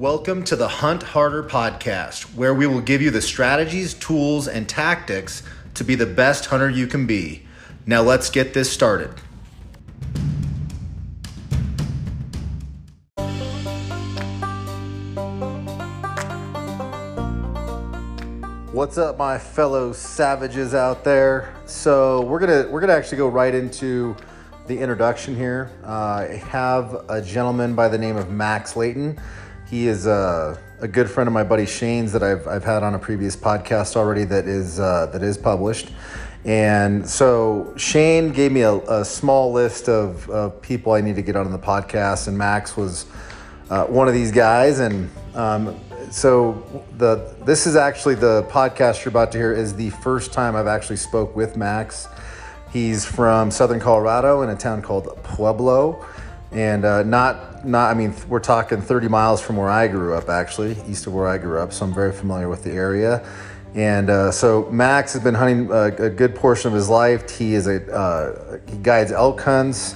Welcome to the Hunt Harder podcast, where we will give you the strategies, tools, and tactics to be the best hunter you can be. Now, let's get this started. What's up, my fellow savages out there? So we're gonna we're gonna actually go right into the introduction here. Uh, I have a gentleman by the name of Max Layton. He is a, a good friend of my buddy Shane's that I've, I've had on a previous podcast already that is uh, that is published. And so Shane gave me a, a small list of, of, people I need to get on the podcast, and Max was uh, one of these guys. And um, so the this is actually the podcast you're about to hear is the first time I've actually spoke with Max. He's from Southern Colorado in a town called Pueblo and uh, not not I mean we're talking 30 miles from where I grew up actually east of where I grew up so I'm very familiar with the area. And uh, so Max has been hunting a, a, good portion of his life. He is a uh, he guides elk hunts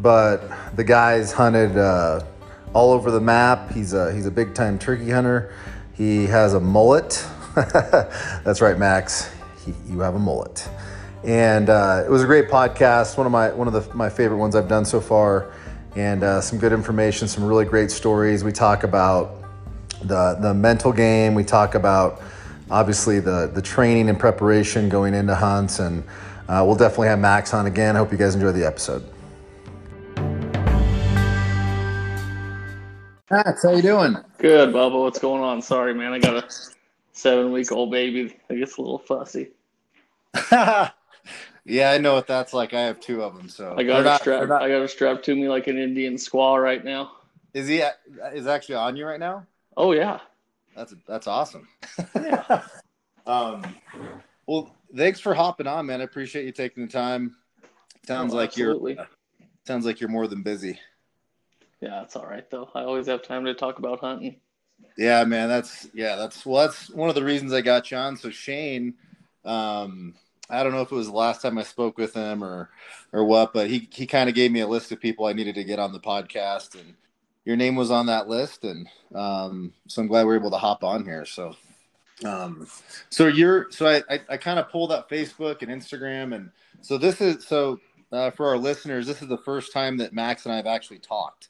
but the guy's hunted uh, all over the map. He's a he's a big time turkey hunter. He has a mullet. That's right Max. He, you have a mullet. And uh, it was a great podcast. One of my one of the, my favorite ones I've done so far and uh, some good information, some really great stories. We talk about the the mental game. We talk about obviously the the training and preparation going into hunts, and uh, we'll definitely have Max on again. I hope you guys enjoy the episode. Max, how you doing? Good, Bubba. What's going on? Sorry, man. I got a seven week old baby. I guess a little fussy. Yeah, I know what that's like. I have two of them, so I got a strap. Not... I got a strap to me like an Indian squaw right now. Is he? Is actually on you right now? Oh yeah. That's that's awesome. Yeah. um, well, thanks for hopping on, man. I appreciate you taking the time. Sounds oh, like absolutely. you're. Uh, sounds like you're more than busy. Yeah, it's all right though. I always have time to talk about hunting. Yeah, man. That's yeah. That's well. That's one of the reasons I got you on. So Shane, um, I don't know if it was the last time I spoke with him or or what, but he he kind of gave me a list of people I needed to get on the podcast, and your name was on that list, and um, so I'm glad we are able to hop on here. So, um, so you're so I I, I kind of pulled up Facebook and Instagram, and so this is so uh, for our listeners, this is the first time that Max and I have actually talked,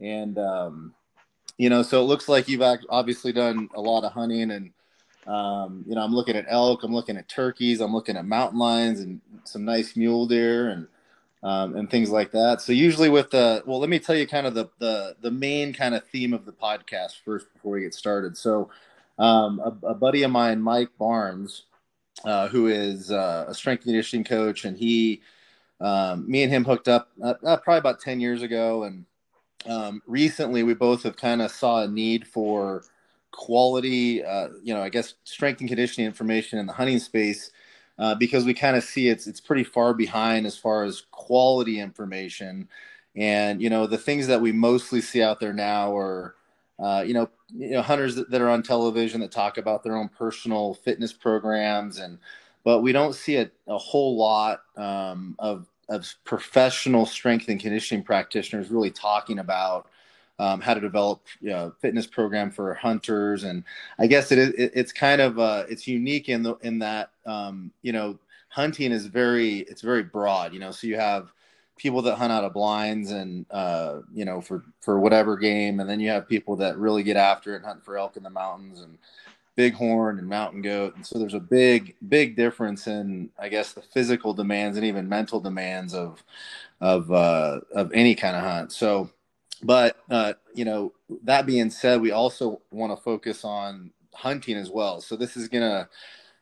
and um, you know, so it looks like you've obviously done a lot of hunting and um, you know, I'm looking at elk, I'm looking at turkeys, I'm looking at mountain lions and some nice mule deer and um, and things like that. So usually with the well, let me tell you kind of the the the main kind of theme of the podcast first before we get started. So um, a, a, buddy of mine, Mike Barnes, uh, who is uh, a strength conditioning coach, and he, um, me and him hooked up uh, uh probably about ten years ago, and um, recently we both have kind of saw a need for quality, uh, you know, I guess strength and conditioning information in the hunting space uh, because we kind of see it's it's pretty far behind as far as quality information. And you know, the things that we mostly see out there now are, uh, you know, you know, hunters that, are on television that talk about their own personal fitness programs, and but we don't see a, a whole lot um, of of professional strength and conditioning practitioners really talking about um, how to develop you know, fitness program for hunters, and I guess it it, it's kind of uh, it's unique in the in that um, you know hunting is very it's very broad. You know, so you have people that hunt out of blinds and uh, you know for for whatever game, and then you have people that really get after it and hunt for elk in the mountains and bighorn and mountain goat. And so there's a big big difference in i guess the physical demands and even mental demands of of uh, of any kind of hunt. So but uh, you know, that being said, we also want to focus on hunting as well. So this is gonna,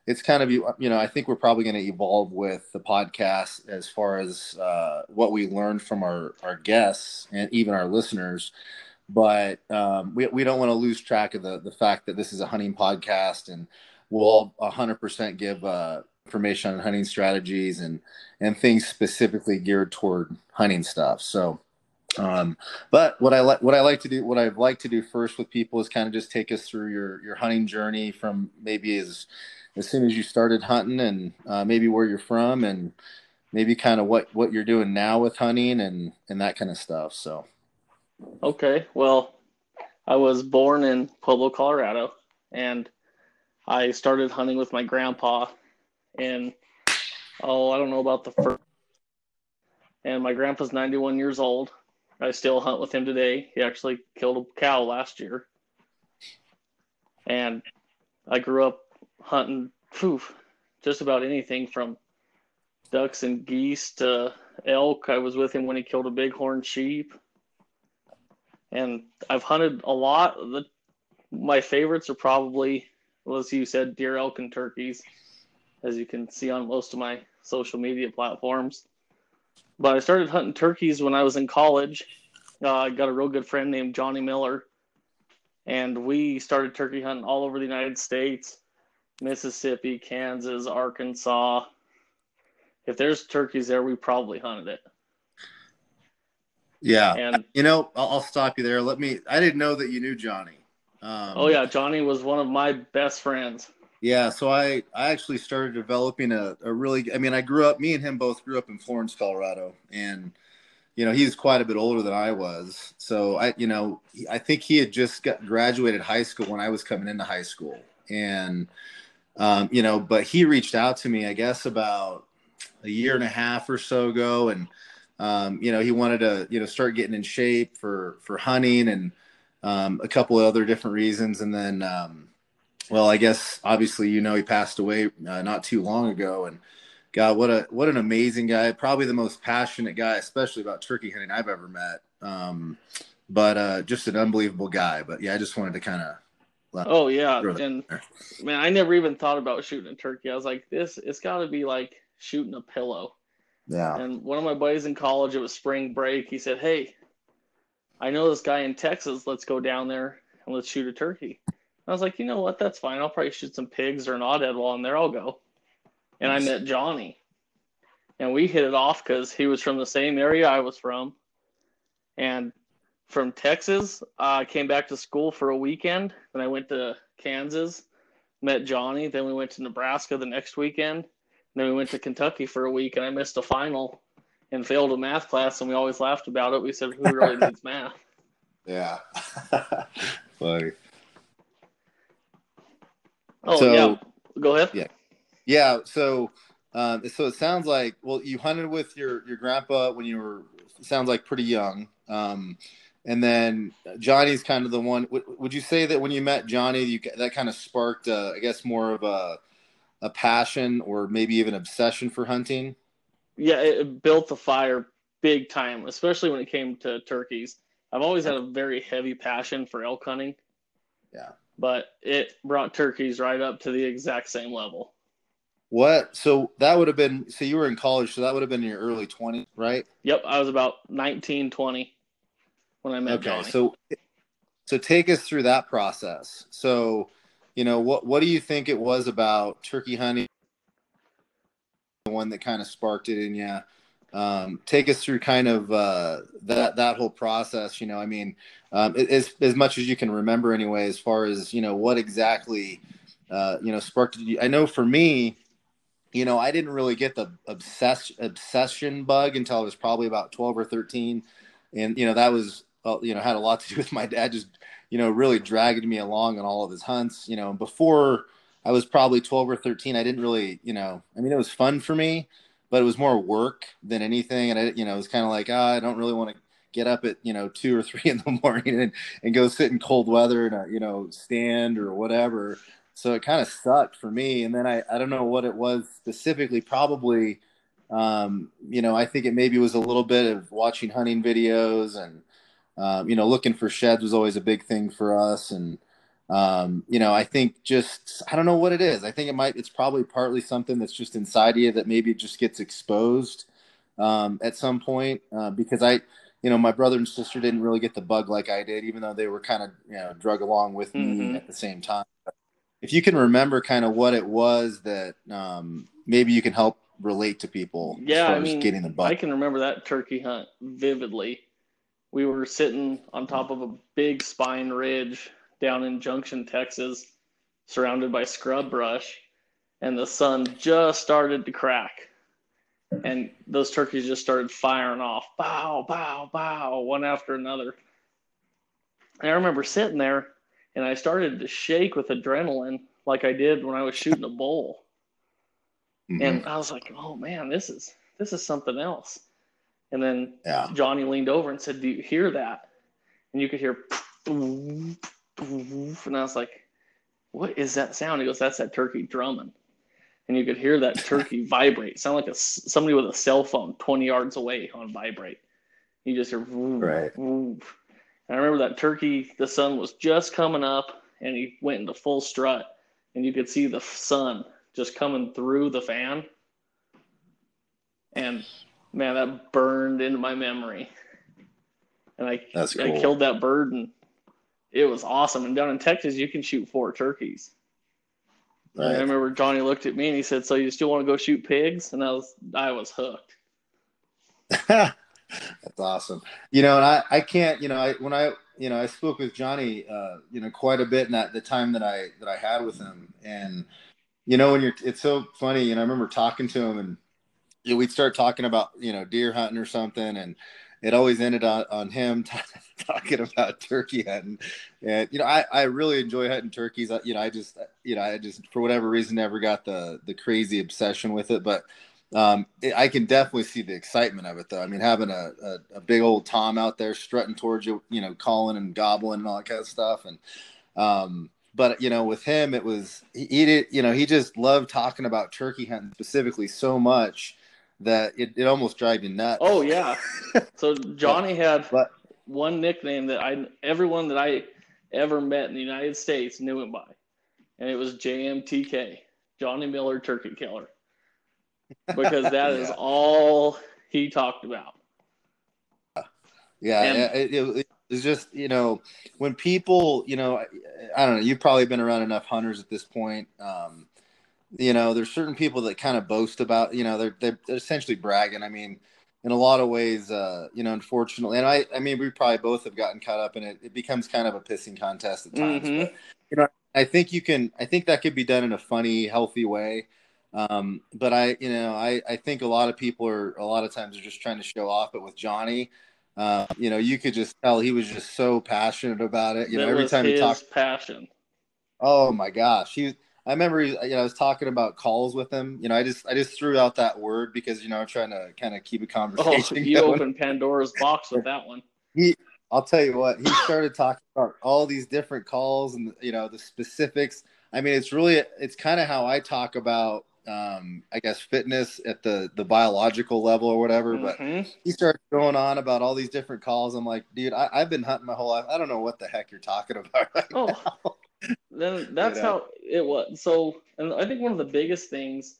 it's kind of you know, I think we're probably going to evolve with the podcast as far as uh, what we learned from our our guests and even our listeners. But um, we we don't want to lose track of the the fact that this is a hunting podcast, and we'll 100% give uh, information on hunting strategies and and things specifically geared toward hunting stuff. So um, but what I like, what I like to do, what I'd like to do first with people is kind of just take us through your your hunting journey from maybe as as soon as you started hunting and uh, maybe where you're from and maybe kind of what what you're doing now with hunting and and that kind of stuff. So, okay, well, I was born in Pueblo, Colorado, and I started hunting with my grandpa in oh, I don't know about the first. And my grandpa's 91 years old. I still hunt with him today. He actually killed a cow last year. And I grew up hunting phew, just about anything from ducks and geese to elk. I was with him when he killed a bighorn sheep. And I've hunted a lot. The, my favorites are probably, well, as you said, deer, elk, and turkeys, as you can see on most of my social media platforms. But I started hunting turkeys when I was in college. Uh, I got a real good friend named Johnny Miller, and we started turkey hunting all over the United States Mississippi, Kansas, Arkansas. If there's turkeys there, we probably hunted it. Yeah. And you know, I'll, I'll stop you there. Let me, I didn't know that you knew Johnny. Um, oh, yeah. Johnny was one of my best friends. Yeah, so I I actually started developing a, a really I mean I grew up me and him both grew up in Florence, Colorado, and you know he's quite a bit older than I was. So I you know I think he had just got graduated high school when I was coming into high school, and um, you know but he reached out to me I guess about a year and a half or so ago, and um, you know he wanted to you know start getting in shape for for hunting and um, a couple of other different reasons, and then um, well, I guess obviously you know he passed away uh, not too long ago, and God, what a what an amazing guy! Probably the most passionate guy, especially about turkey hunting I've ever met. Um, but uh, just an unbelievable guy. But yeah, I just wanted to kind of. Oh yeah, and man, I never even thought about shooting a turkey. I was like, this it's got to be like shooting a pillow. Yeah. And one of my buddies in college, it was spring break. He said, "Hey, I know this guy in Texas. Let's go down there and let's shoot a turkey." I was like, you know what? That's fine. I'll probably shoot some pigs or an aoudad while I'm there. I'll go. And I met Johnny, and we hit it off because he was from the same area I was from, and from Texas. I uh, came back to school for a weekend. Then I went to Kansas, met Johnny. Then we went to Nebraska the next weekend. And then we went to Kentucky for a week, and I missed a final and failed a math class. And we always laughed about it. We said, "Who really needs math?" Yeah, funny. Oh so, yeah, go ahead. Yeah, yeah. So, um, so it sounds like well, you hunted with your your grandpa when you were sounds like pretty young. Um, and then Johnny's kind of the one. Would, would you say that when you met Johnny, you that kind of sparked, uh, I guess, more of a a passion or maybe even obsession for hunting? Yeah, it built the fire big time, especially when it came to turkeys. I've always had a very heavy passion for elk hunting. Yeah but it brought turkeys right up to the exact same level. What? So that would have been, so you were in college, so that would have been in your early 20s, right? Yep. I was about 19, 20 when I met okay, Johnny. So, so take us through that process. So, you know, what, what do you think it was about turkey hunting? The one that kind of sparked it in you. Um, take us through kind of uh, that that whole process. You know, I mean, um, as as much as you can remember, anyway. As far as you know, what exactly uh, you know sparked you. I know for me, you know, I didn't really get the obsess obsession bug until I was probably about twelve or thirteen, and you know that was you know had a lot to do with my dad just you know really dragging me along on all of his hunts. You know, before I was probably twelve or thirteen, I didn't really you know, I mean, it was fun for me but it was more work than anything. And I, you know, it was kind of like, oh, I don't really want to get up at, you know, two or three in the morning and, and go sit in cold weather and, you know, stand or whatever. So it kind of sucked for me. And then I, I don't know what it was specifically, probably, um, you know, I think it maybe was a little bit of watching hunting videos and, um, you know, looking for sheds was always a big thing for us. And, um, you know, I think just I don't know what it is. I think it might. It's probably partly something that's just inside you that maybe just gets exposed um, at some point uh, because I, you know, my brother and sister didn't really get the bug like I did, even though they were kind of you know drug along with mm-hmm. me at the same time. But if you can remember kind of what it was that um, maybe you can help relate to people. Yeah, I mean, getting the bug. I can remember that turkey hunt vividly. We were sitting on top of a big spine ridge down in Junction, Texas, surrounded by scrub brush, and the sun just started to crack. And those turkeys just started firing off, bow, bow, bow, one after another. And I remember sitting there and I started to shake with adrenaline like I did when I was shooting a bull. Mhm. And I was like, "Oh man, this is this is something else." And then yeah, Johnny leaned over and said, "Do you hear that?" And you could hear, and I was like, "What is that sound?" He goes, "That's that turkey drumming." And you could hear that turkey vibrate, sound like a somebody with a cell phone twenty yards away on vibrate. You just hear, "Vroom, Right. vroom." And I remember that turkey. The sun was just coming up, and he went into full strut, and you could see the sun just coming through the fan. And man, that burned into my memory. And I, That's I killed that bird, and it was awesome. And down in Texas, you can shoot four turkeys. And I remember Johnny looked at me and he said, "So you still want to go shoot pigs?" And I was, I was hooked. That's awesome. You know, and I, I can't, you know, I when I you know, I spoke with Johnny uh, you know, quite a bit in that the time that I that I had with him. And you know, when you're it's so funny, you know, I remember talking to him and you know, we'd start talking about, you know, deer hunting or something and it always ended on, on him t- talking about turkey hunting. And you know, I, I really enjoy hunting turkeys. You know, I just you know, I just for whatever reason never got the the crazy obsession with it, but um, it, I can definitely see the excitement of it, though. I mean, having a, a, a big old Tom out there strutting towards you, you know, calling and gobbling and all that kind of stuff. And, um, but you know, with him, it was he, he did, you know, he just loved talking about turkey hunting specifically so much that it, it almost drive you nuts. Oh yeah. So Johnny had But one nickname that I everyone that I ever met in the United States knew him by, and it was JMTK, Johnny Miller Turkey Killer, because that is Yeah. all he talked about. Yeah, And- it, it, it was just you know when people you know I, I don't know you've probably been around enough hunters at this point. Um, you know, there's certain people that kind of boast about you know they're they're, they're essentially bragging. I mean, in a lot of ways, uh, you know, unfortunately, and I I mean we probably both have gotten caught up in it. It becomes kind of a pissing contest at times. Mhm. But, you know, I think you can. I think that could be done in a funny, healthy way. Um, but I, you know, I, I think a lot of people are a lot of times are just trying to show off. But with Johnny, uh, you know, you could just tell he was just so passionate about it. You know, every time he talked, passion. oh my gosh, he. I remember, you know, I was talking about calls with him. You know, I just, I just threw out that word because you know, I'm trying to kind of keep a conversation. Oh, conversation. you going. opened Pandora's box with that one. He, I'll tell you what, he started talking about all these different calls and you know the specifics. I mean, it's really it's kind of how I talk about um I guess fitness at the the biological level or whatever, but Mhm. he started going on about all these different calls. I'm like, dude, I, I've been hunting my whole life. I don't know what the heck you're talking about. Right Oh, now. then that's how it was. So, and I think one of the biggest things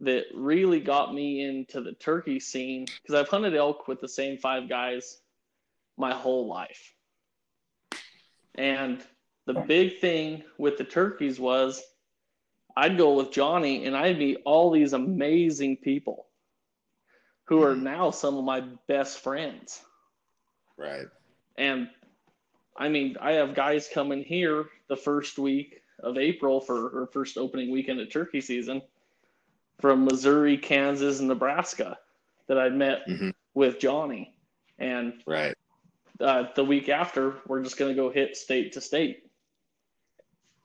that really got me into the turkey scene because I've hunted elk with the same five guys my whole life, and the big thing with the turkeys was I'd go with Johnny and I'd meet all these amazing people who are mm-hmm. now some of my best friends. Right. And I mean, I have guys coming here the first week of April for her first opening weekend of turkey season from Missouri, Kansas, and Nebraska that I met Mhm. with Johnny. And Right. uh, the week after, we're just going to go hit state to state.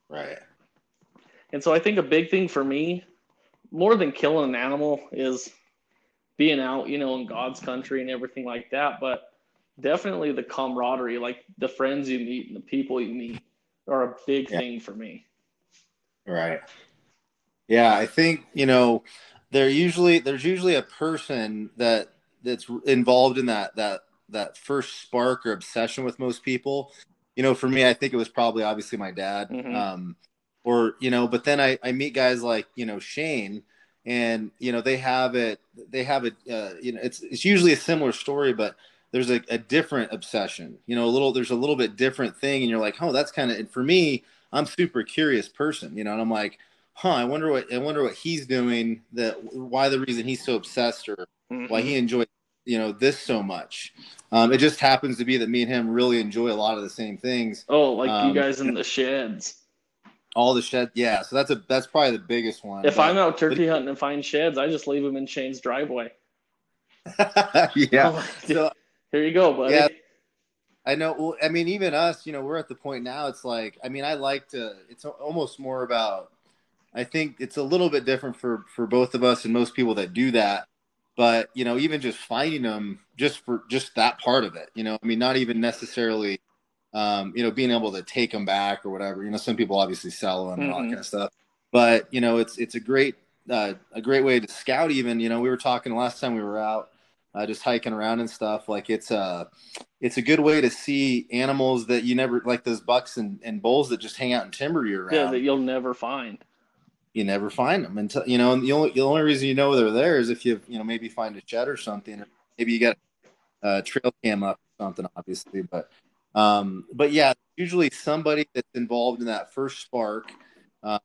Right. And so I think a big thing for me, more than killing an animal, is being out, you know, in God's country and everything like that. But definitely the camaraderie, like the friends you meet and the people you meet, are a big Yeah. thing for me. Right. Yeah, I think you know there usually there's usually a person that that's involved in that that that first spark or obsession with most people. You know, for me, I think it was probably obviously my dad. Mhm. Um, or you know, but then I I meet guys like you know Shane, and you know they have it they have it. Uh, you know, it's it's usually a similar story, but there's a, a different obsession. You know, a little there's a little bit different thing, and you're like, oh, that's kind of for me. I'm super curious person, you know, and I'm like, huh, I wonder what I wonder what he's doing. That why the reason he's so obsessed or why Mhm. he enjoys you know this so much. Um, it just happens to be that me and him really enjoy a lot of the same things. Oh, like Um, you guys in the sheds. All the shed, yeah. So that's a that's probably the biggest one. If but- I'm out turkey hunting and find sheds, I just leave them in Shane's driveway. yeah. I'm So Here you go, buddy. Yeah. I know. Well, I mean, even us, you know, we're at the point now. It's like, I mean, I like to. It's almost more about. I think it's a little bit different for for both of us and most people that do that. But you know, even just finding them, just for just that part of it, you know, I mean, not even necessarily, um, you know, being able to take them back or whatever. You know, some people obviously sell them and all that Mhm. kind of stuff. But you know, it's it's a great uh, a great way to scout. Even you know, we were talking last time we were out, uh, just hiking around and stuff. Like it's a it's a good way to see animals that you never like those bucks and, and bulls that just hang out in timber year round. Yeah, that you'll never find. you never find them until you know. And the only the only reason you know they're there is if you you know maybe find a shed or something, or maybe you got a trail cam up or something, obviously. But um, but yeah, usually somebody that's involved in that first spark. Uh,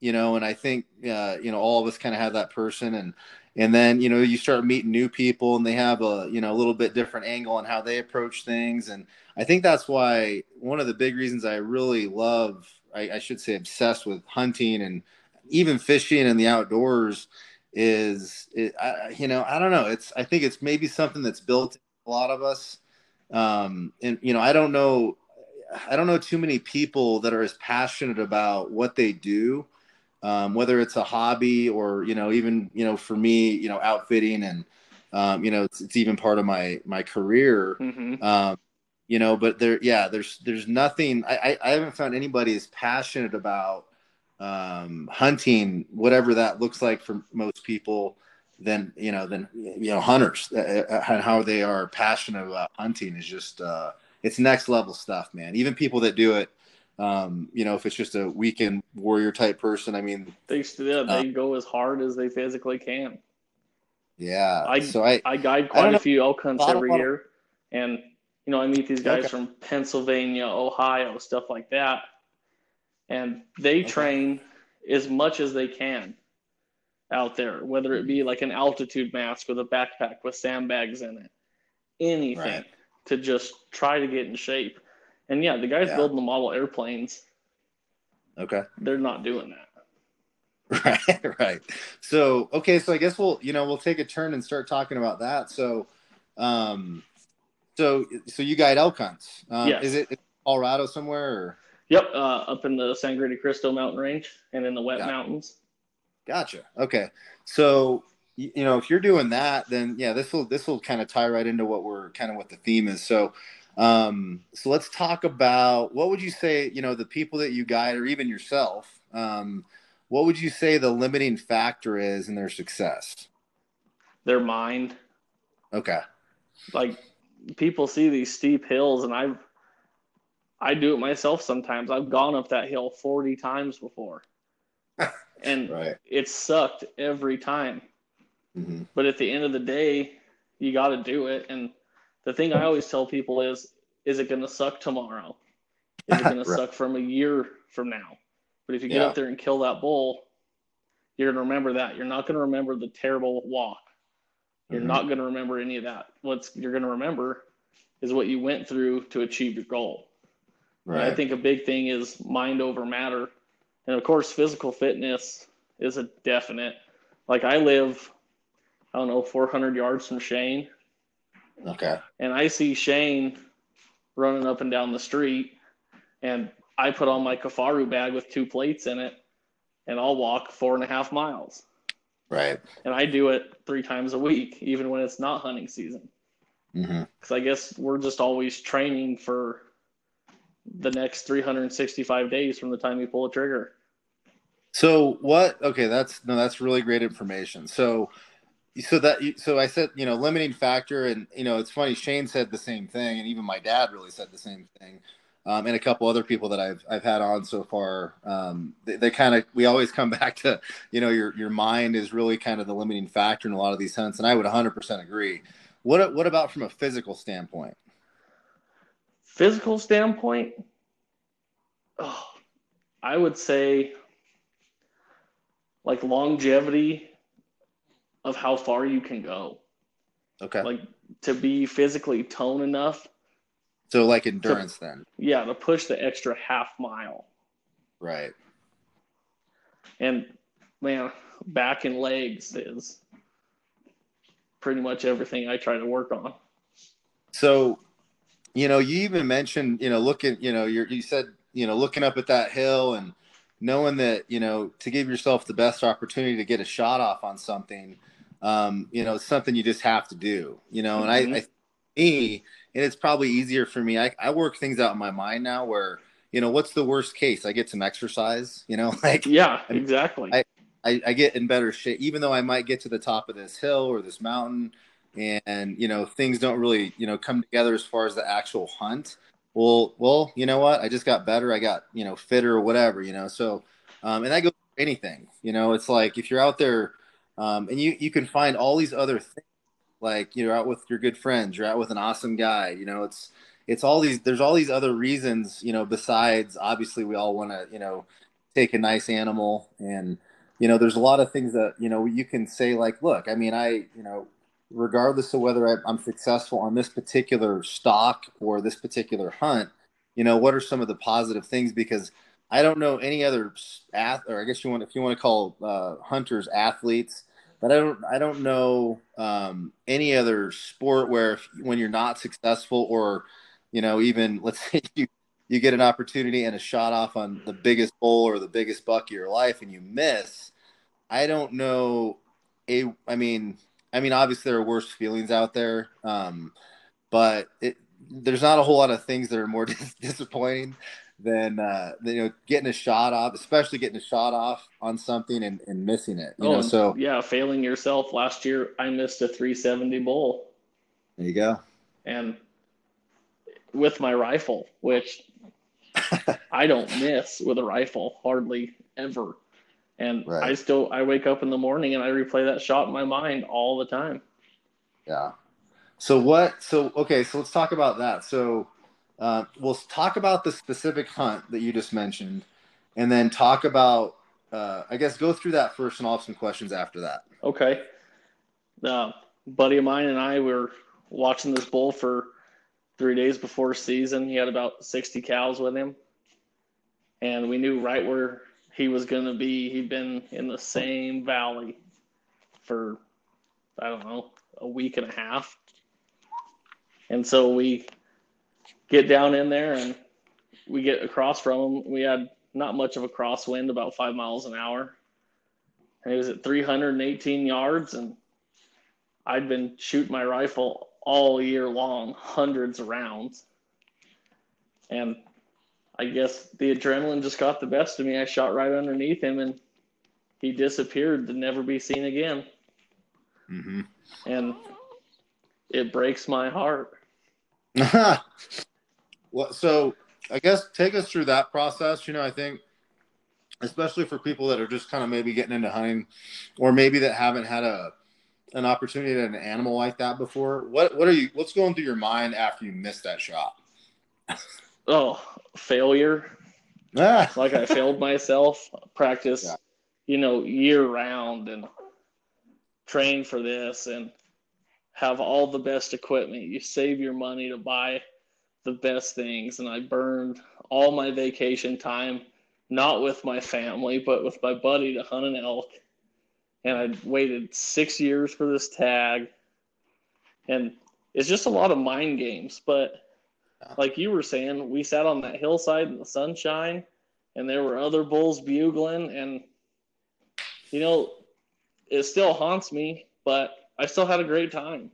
you know, and I think uh, you know all of us kind of have that person, and and then you know you start meeting new people, and they have a you know a little bit different angle on how they approach things, and I think that's why one of the big reasons I really love, I, I should say, obsessed with hunting and even fishing and the outdoors is, it, I, you know, I don't know. It's I think it's maybe something that's built a lot of us, um, and you know, I don't know. I don't know too many people that are as passionate about what they do, um, whether it's a hobby or you know even you know for me you know outfitting and um, you know it's, it's even part of my my career. hmm Um, you know, but there, yeah, there's there's nothing. I, I I haven't found anybody as passionate about um, hunting, whatever that looks like for most people, than you know than you know hunters uh, uh, and how they are passionate about hunting is just uh, it's next level stuff, man. Even people that do it, um, you know, if it's just a weekend warrior type person, I mean, They yeah, they go as hard as they physically can. yeah. I- so I I guide quite don't a know. few elk hunts every of- year, and you know I meet these guys Okay. from Pennsylvania, Ohio, stuff like that, and they Okay. train as much as they can out there, whether it be like an altitude mask with a backpack with sandbags in it, anything Right. to just try to get in shape. And yeah, the guys Yeah. building the model airplanes, okay. they're not doing that. Right, right. So, okay, so I guess we'll, you know, we'll take a turn and start talking about that. So, um, so, so you guide elk hunts. Um, Yes. Is it in Colorado somewhere? Or? Yep, uh, up in the Sangre de Cristo mountain range and in the wet mountains. Gotcha. Okay. So, you know, if you're doing that, then yeah, this will this will kind of tie right into what we're kind of what the theme is. So, um, so let's talk about what would you say, you know, the people that you guide, or even yourself, um, what would you say the limiting factor is in their success? Their mind, Okay. like people see these steep hills and I've I do it myself sometimes. I've gone up that hill 40 times before. and Right. it sucked every time. hmm But at the end of the day, you got to do it and the thing I always tell people is is it going to suck tomorrow? Is it going to suck from a year from now? But if you get Yeah. up there and kill that bull, you're going to remember that. You're not going to remember the terrible walk. You're Mhm. not going to remember any of that. What's you're going to remember is what you went through to achieve your goal. And Right. I think a big thing is mind over matter. And of course, physical fitness is a definite. Like I live, I don't know, 400 yards from Shane, okay. and I see Shane running up and down the street, and I put on my Kifaru bag with two plates in it, and I'll walk four and a half miles. Right. And I do it three times a week, even when it's not hunting season. Mm-hmm. Because I guess we're just always training for the next 365 days from the time you pull a trigger. So what? Okay, that's no, that's really great information. So, so that so I said, you know, limiting factor, and you know, it's funny. Shane said the same thing, and even my dad really said the same thing, um, and a couple other people that I've I've had on so far. Um, they, they kind of we always come back to, you know, your your mind is really kind of the limiting factor in a lot of these hunts, and I would 100% agree. What what about from a physical standpoint? Physical standpoint, oh, I would say like longevity of how far you can go. Okay, Like to be physically toned enough, so like endurance then, yeah, to push the extra half mile. right? And man, back and legs is pretty much everything I try to work on. So, you know, you even mentioned, you know, looking, you know, you you said, you know, looking up at that hill and knowing that, you know, to give yourself the best opportunity to get a shot off on something, um, you know, it's something you just have to do, you know, and mm-hmm. I, I, me, and it's probably easier for me. I, I work things out in my mind now where, you know, what's the worst case? I get some exercise, you know, like, yeah, exactly. I, I, I get in better shape, even though I might get to the top of this hill or this mountain and you know things don't really you know come together as far as the actual hunt well well you know what i just got better i got you know fitter or whatever you know so um, and that goes for anything you know it's like if you're out there um, and you you can find all these other things like you're out with your good friends you're out with an awesome guy you know it's it's all these there's all these other reasons you know besides obviously we all want to you know take a nice animal and you know there's a lot of things that you know you can say like look i mean i you know regardless of whether I, am successful on this particular stock or this particular hunt, you know, what are some of the positive things? Because I don't know any other ath, or I guess you want, if you want to call uh, hunters athletes, but I don't, I don't know um, any other sport where if, when you're not successful or, you know, even let's say you, you get an opportunity and a shot off on the biggest bull or the biggest buck of your life and you miss. I don't know a, I mean, I mean, obviously there are worse feelings out there, um, but it, there's not a whole lot of things that are more disappointing than, uh, than, you know getting a shot off, especially getting a shot off on something and, and missing it. You oh, know, so yeah, failing yourself. Last year, I missed a 370 bull. There you go. And with my rifle, which I don't miss with a rifle hardly ever. And right. I still I wake up in the morning and I replay that shot in my mind all the time. Yeah. So what? So okay. So let's talk about that. So uh, we'll talk about the specific hunt that you just mentioned, and then talk about. Uh, I guess go through that first, and I'll have some questions after that. Okay. Uh, buddy of mine and I were watching this bull for three days before season. He had about sixty cows with him, and we knew right where he was going to be. He'd been in the same valley for, I don't know, a week and a half. And so we get down in there and we get across from him. We had not much of a crosswind, about five miles an hour. And he was at 318 yards. And I'd been shooting my rifle all year long, hundreds of rounds. And I guess the adrenaline just got the best of me. I shot right underneath him and he disappeared to never be seen again. Mm-hmm. And it breaks my heart. well, so I guess take us through that process. You know, I think, especially for people that are just kind of maybe getting into hunting, or maybe that haven't had a an opportunity at an animal like that before. What what are you? What's going through your mind after you miss that shot? oh, failure. Ah. like I failed myself. Practice, yeah. you know, year round and train for this and have all the best equipment. You save your money to buy the best things. And I burned all my vacation time, not with my family, but with my buddy to hunt an elk. And I waited six years for this tag. And it's just a lot of mind games, but like you were saying, we sat on that hillside in the sunshine, and there were other bulls bugling, and you know, it still haunts me, but I still had a great time.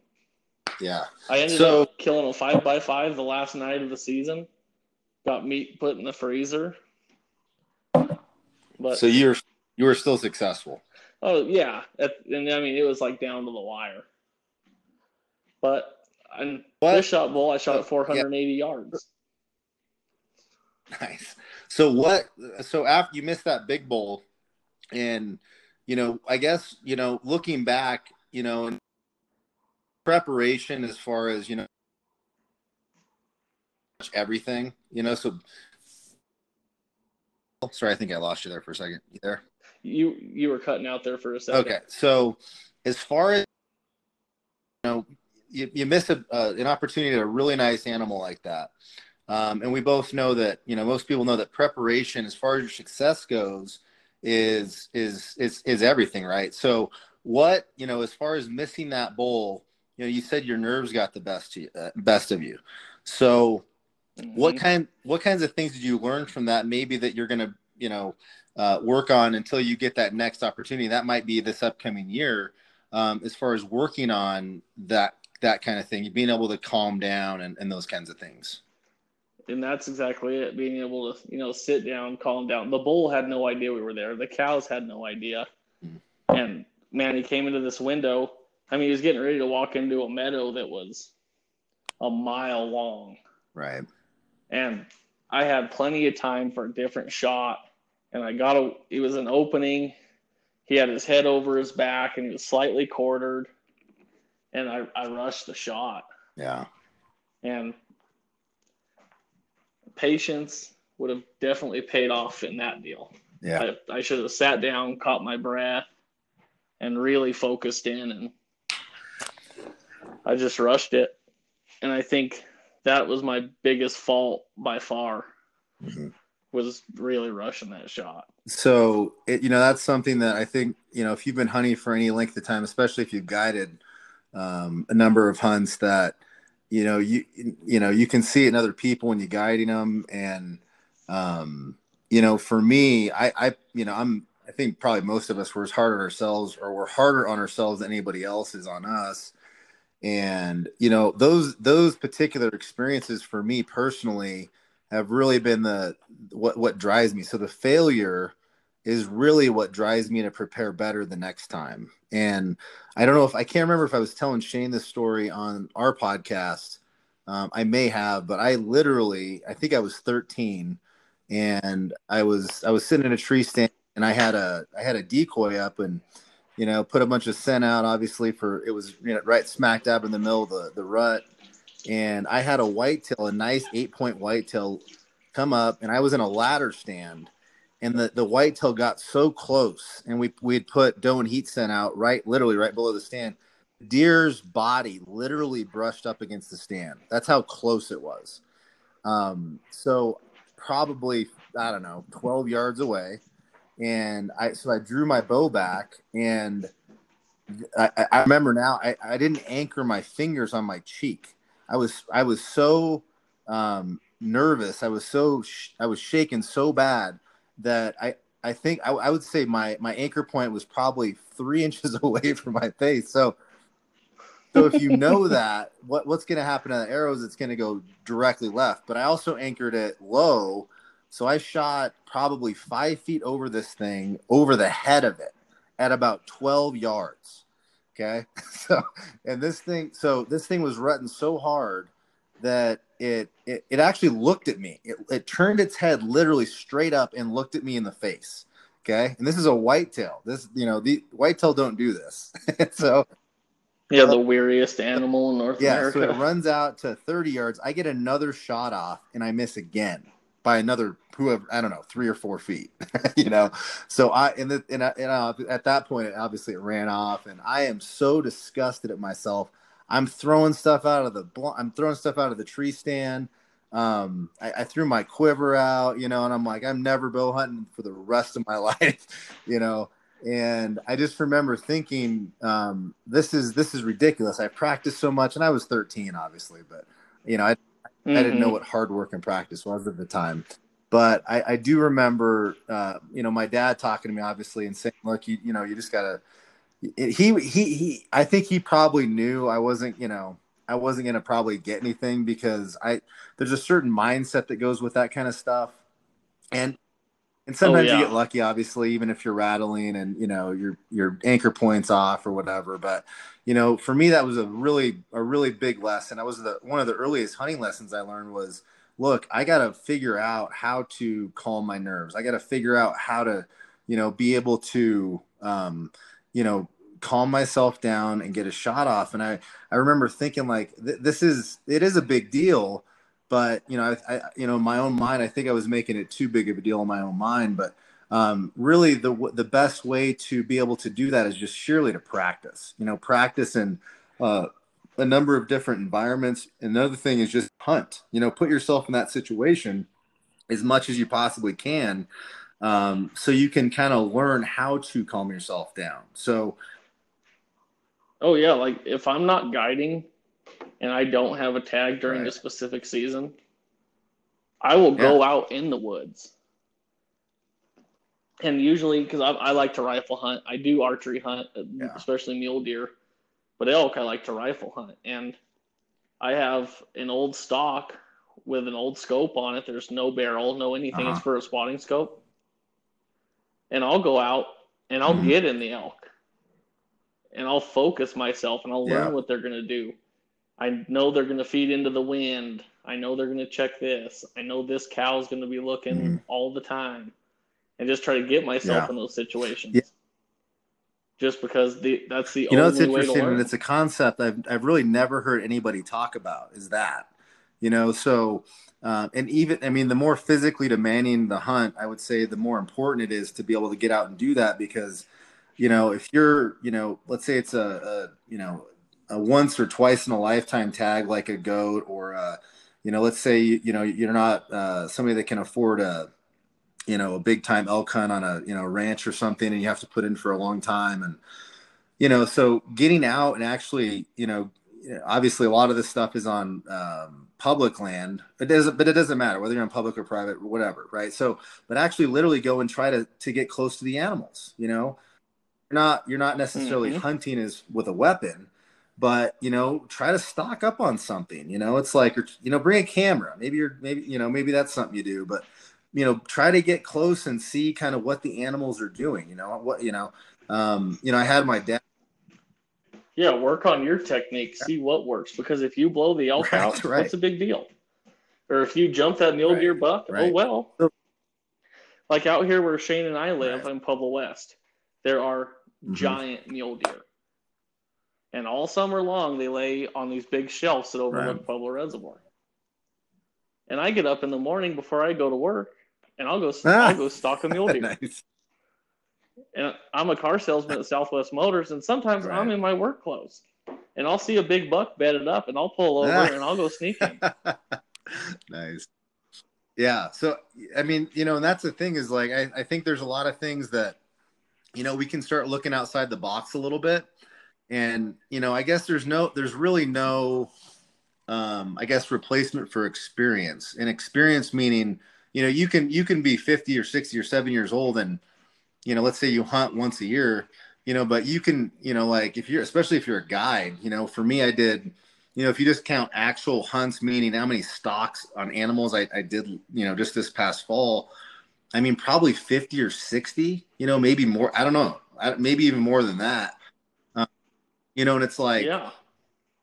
Yeah. I ended so, up killing a five by five the last night of the season. Got meat put in the freezer. But so you're you were still successful. Oh yeah, and I mean it was like down to the wire. But and what? this shot bull, I shot at 480 yeah. yards. Nice. So what? So after you missed that big bowl, and you know, I guess you know, looking back, you know, preparation as far as you know, everything, you know. So, sorry, I think I lost you there for a second. You there? You you were cutting out there for a second. Okay, so as far as you know you, you miss a, uh, an opportunity to a really nice animal like that. Um, and we both know that, you know, most people know that preparation, as far as your success goes, is is is is everything, right? So, what you know, as far as missing that bowl, you know, you said your nerves got the best to you, uh, best of you. So, mm-hmm. what kind what kinds of things did you learn from that? Maybe that you're going to you know uh, work on until you get that next opportunity. That might be this upcoming year. Um, as far as working on that that kind of thing, being able to calm down and, and those kinds of things. And that's exactly it. Being able to, you know, sit down, calm down. The bull had no idea we were there. The cows had no idea. Mm-hmm. And man, he came into this window. I mean, he was getting ready to walk into a meadow that was a mile long. Right. And I had plenty of time for a different shot. And I got a, it was an opening. He had his head over his back and he was slightly quartered and I, I rushed the shot. Yeah. And patience would have definitely paid off in that deal. Yeah. I, I should have sat down, caught my breath, and really focused in. And I just rushed it. And I think that was my biggest fault by far. Mm-hmm. Was really rushing that shot. So, it, you know, that's something that I think, you know, if you've been hunting for any length of time, especially if you've guided, um, a number of hunts that you know you you know you can see it in other people when you're guiding them and um, you know for me I, I you know i'm i think probably most of us were as hard on ourselves or we're harder on ourselves than anybody else is on us and you know those those particular experiences for me personally have really been the what what drives me so the failure is really what drives me to prepare better the next time. And I don't know if I can't remember if I was telling Shane this story on our podcast. Um, I may have, but I literally, I think I was 13 and I was, I was sitting in a tree stand and I had a, I had a decoy up and, you know, put a bunch of scent out, obviously for, it was you know, right smack dab in the middle of the, the rut. And I had a whitetail, a nice eight point whitetail come up and I was in a ladder stand. And the, the whitetail got so close and we we'd put doe and heat scent out right literally right below the stand. Deer's body literally brushed up against the stand. That's how close it was. Um, so probably i don't know 12 yards away and i so i drew my bow back and i, I remember now I, I didn't anchor my fingers on my cheek i was i was so um, nervous i was so sh- i was shaking so bad that I I think I, I, would say my my anchor point was probably three inches away from my face. So so if you know that, what what's going to happen to the arrows? It's going to go directly left. But I also anchored it low, so I shot probably five feet over this thing, over the head of it, at about twelve yards. Okay, so and this thing, so this thing was rutting so hard that it, it it actually looked at me. It, it turned its head literally straight up and looked at me in the face. Okay, and this is a whitetail. This you know the whitetail don't do this. so yeah, the weariest animal in North yeah, America. so it runs out to 30 yards. I get another shot off and I miss again by another whoever I don't know three or four feet. you know, so I and the, and, I, and I, at that point, obviously it ran off, and I am so disgusted at myself I'm throwing stuff out of the I'm throwing stuff out of the tree stand. Um, I, I, threw my quiver out, you know, and I'm like, I'm never bow hunting for the rest of my life, you know. And I just remember thinking, um, this is this is ridiculous. I practiced so much, and I was 13, obviously, but you know, I, mm-hmm. I didn't know mm-hmm. what hard work and practice was at the time. But I, I do remember, uh, you know, my dad talking to me, obviously, and saying, "Look, you, you know, you just gotta." he he he I think he probably knew I wasn't, you know, I wasn't going to probably get anything because I there's a certain mindset that goes with that kind of stuff. And and sometimes oh, yeah. you get lucky obviously even if you're rattling and you know your your anchor points off or whatever, but you know, for me that was a really a really big lesson. I was the one of the earliest hunting lessons I learned was look, I got to figure out how to calm my nerves. I got to figure out how to, you know, be able to um you know, calm myself down and get a shot off. And I, I remember thinking like, th- this is, it is a big deal, but you know, I, I, you know, in my own mind, I think I was making it too big of a deal in my own mind, but um, really the, the best way to be able to do that is just surely to practice, you know, practice in uh, a number of different environments. Another thing is just hunt, you know, put yourself in that situation as much as you possibly can um, so you can kind of learn how to calm yourself down. So, oh yeah, like if I'm not guiding, and I don't have a tag during right. a specific season, I will yeah. go out in the woods. And usually, because I, I, like to rifle hunt, I do archery hunt, uh, yeah. especially mule deer, but elk I like to rifle hunt. And I have an old stock with an old scope on it. There's no barrel, no anything. Uh-huh. It's for a spotting scope. And I'll go out and I'll mm-hmm. get in the elk and I'll focus myself and I'll yeah. learn what they're going to do. I know they're going to feed into the wind. I know they're going to check this. I know this cow's going to be looking mm-hmm. all the time, and just try to get myself yeah. in those situations. Yeah. Just because the that's the you know it's interesting and it's a concept I've I've really never heard anybody talk about is that you know so uh, and even I mean the more physically demanding the hunt I would say the more important it is to be able to get out and do that because you know if you're you know let's say it's a, a you know a once or twice in a lifetime tag like a goat or a, you know let's say you know you're not uh, somebody that can afford a you know a big time elk hunt on a you know ranch or something and you have to put in for a long time and you know so getting out and actually you know obviously a lot of this stuff is on um, public land. It doesn't but it doesn't matter whether you're on public or private or whatever right? So but actually literally go and try to to get close to the animals you know? You're not you're not necessarily mm-hmm. hunting as with a weapon but you know try to stalk up on something you know? It's like you know bring a camera. Maybe you're maybe you know maybe that's something you do but you know try to get close and see kind of what the animals are doing you know? What you know um you know i had my dad yeah work on your technique see what works because if you blow the elk right, out right. what's a big deal? Or if you jump that mule right, deer buck oh well. Like out here where shane and i live in pueblo west there are mm-hmm. giant mule deer and all summer long, they lay on these big shelves that overlook right. Pueblo Reservoir. And I get up in the morning before I go to work, and I'll go ah. I'll go stalk a mule deer. nice. And I'm a car salesman at Southwest Motors, and sometimes right. I'm in my work clothes, and I'll see a big buck bedded up, and I'll pull over and I'll go sneaking. nice. Yeah. So I mean, you know, and that's the thing is like I, I think there's a lot of things that, you know, we can start looking outside the box a little bit and you know i guess there's no there's really no um i guess replacement for experience. And experience meaning you know you can you can be 50 or 60 or 7 years old and you know let's say you hunt once a year you know but you can you know like if you're especially if you're a guide you know for me i did you know if you just count actual hunts meaning how many stalks on animals i, I did you know just this past fall i mean probably 50 or 60 you know maybe more i don't know maybe even more than that you know, and it's like, yeah,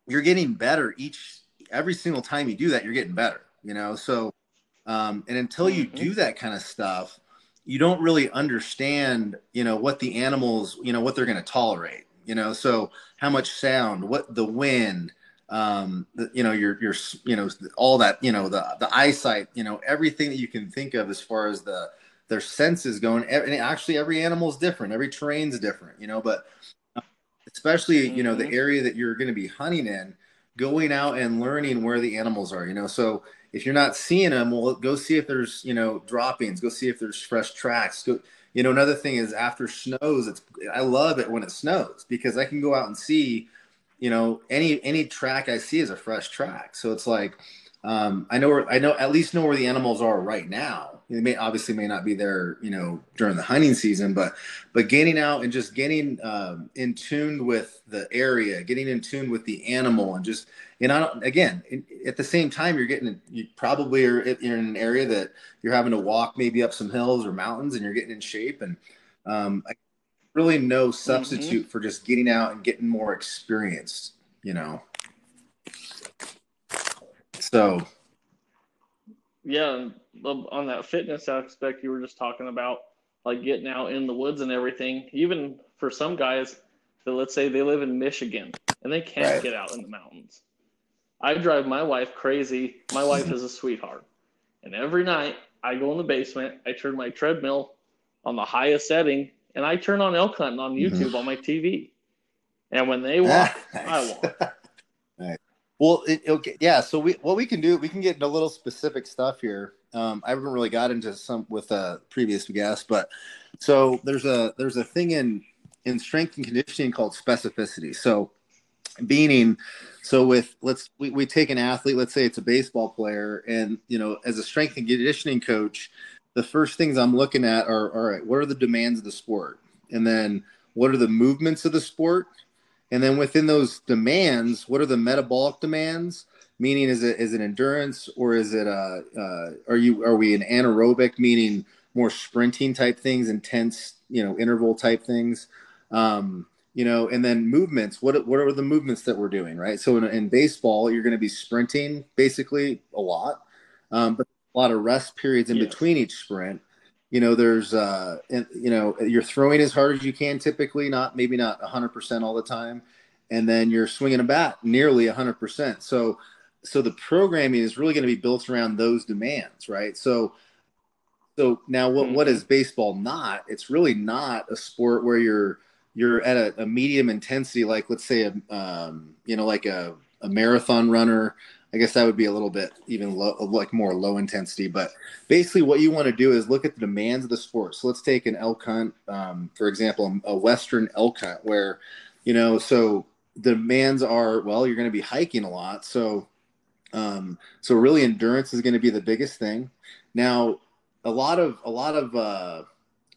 you're getting better each, every single time you do that, you're getting better, you know? So, um, and until you mm-hmm. do that kind of stuff, you don't really understand, you know, what the animals, you know, what they're going to tolerate, you know? So how much sound, what the wind, um, the, you know, your, your, you know, all that, you know, the, the eyesight, you know, everything that you can think of as far as the, their senses going. And actually every animal is different. Every terrain's different, you know, but especially you know the mm-hmm. area that you're going to be hunting in going out and learning where the animals are you know so if you're not seeing them well go see if there's you know droppings go see if there's fresh tracks go you know another thing is after snows it's i love it when it snows because i can go out and see you know any any track i see is a fresh track so it's like um, I know where I know at least know where the animals are right now. They may obviously may not be there, you know, during the hunting season, but but getting out and just getting um, in tune with the area, getting in tune with the animal, and just you know, again, in, at the same time, you're getting you probably are in an area that you're having to walk maybe up some hills or mountains, and you're getting in shape, and um, really no substitute mm-hmm. for just getting out and getting more experienced, you know. So, yeah, on that fitness aspect you were just talking about, like getting out in the woods and everything. Even for some guys, that let's say they live in Michigan and they can't right. get out in the mountains. I drive my wife crazy. My wife is a sweetheart, and every night I go in the basement. I turn my treadmill on the highest setting, and I turn on elk hunting on mm-hmm. YouTube on my TV. And when they walk, I walk. Well, it, okay, yeah. So we what we can do, we can get into a little specific stuff here. Um, I haven't really got into some with a previous guest, but so there's a there's a thing in in strength and conditioning called specificity. So Meaning, so with let's we, we take an athlete, let's say it's a baseball player, and you know, as a strength and conditioning coach, the first things I'm looking at are all right, what are the demands of the sport? And then what are the movements of the sport? And then within those demands, what are the metabolic demands? Meaning, is it is it endurance or is it uh, uh are you are we an anaerobic meaning more sprinting type things, intense you know interval type things? Um, you know, and then movements. What what are the movements that we're doing, right? So in, in baseball, you're going to be sprinting basically a lot, um, but a lot of rest periods in yes. between each sprint. You know, there's uh, and, you know, you're throwing as hard as you can typically, not maybe not 100% all the time, and then you're swinging a bat nearly 100%. So so the programming is really going to be built around those demands, right? So so now what mm-hmm. what is baseball not? It's really not a sport where you're you're at a, a medium intensity, like let's say a um, you know like a, a marathon runner. I guess that would be a little bit even low, like more low intensity. But basically, what you want to do is look at the demands of the sport. So let's take an elk hunt, um, for example, a western elk hunt, where you know so the demands are well, you're going to be hiking a lot, so um, so really endurance is going to be the biggest thing. Now, a lot of a lot of uh,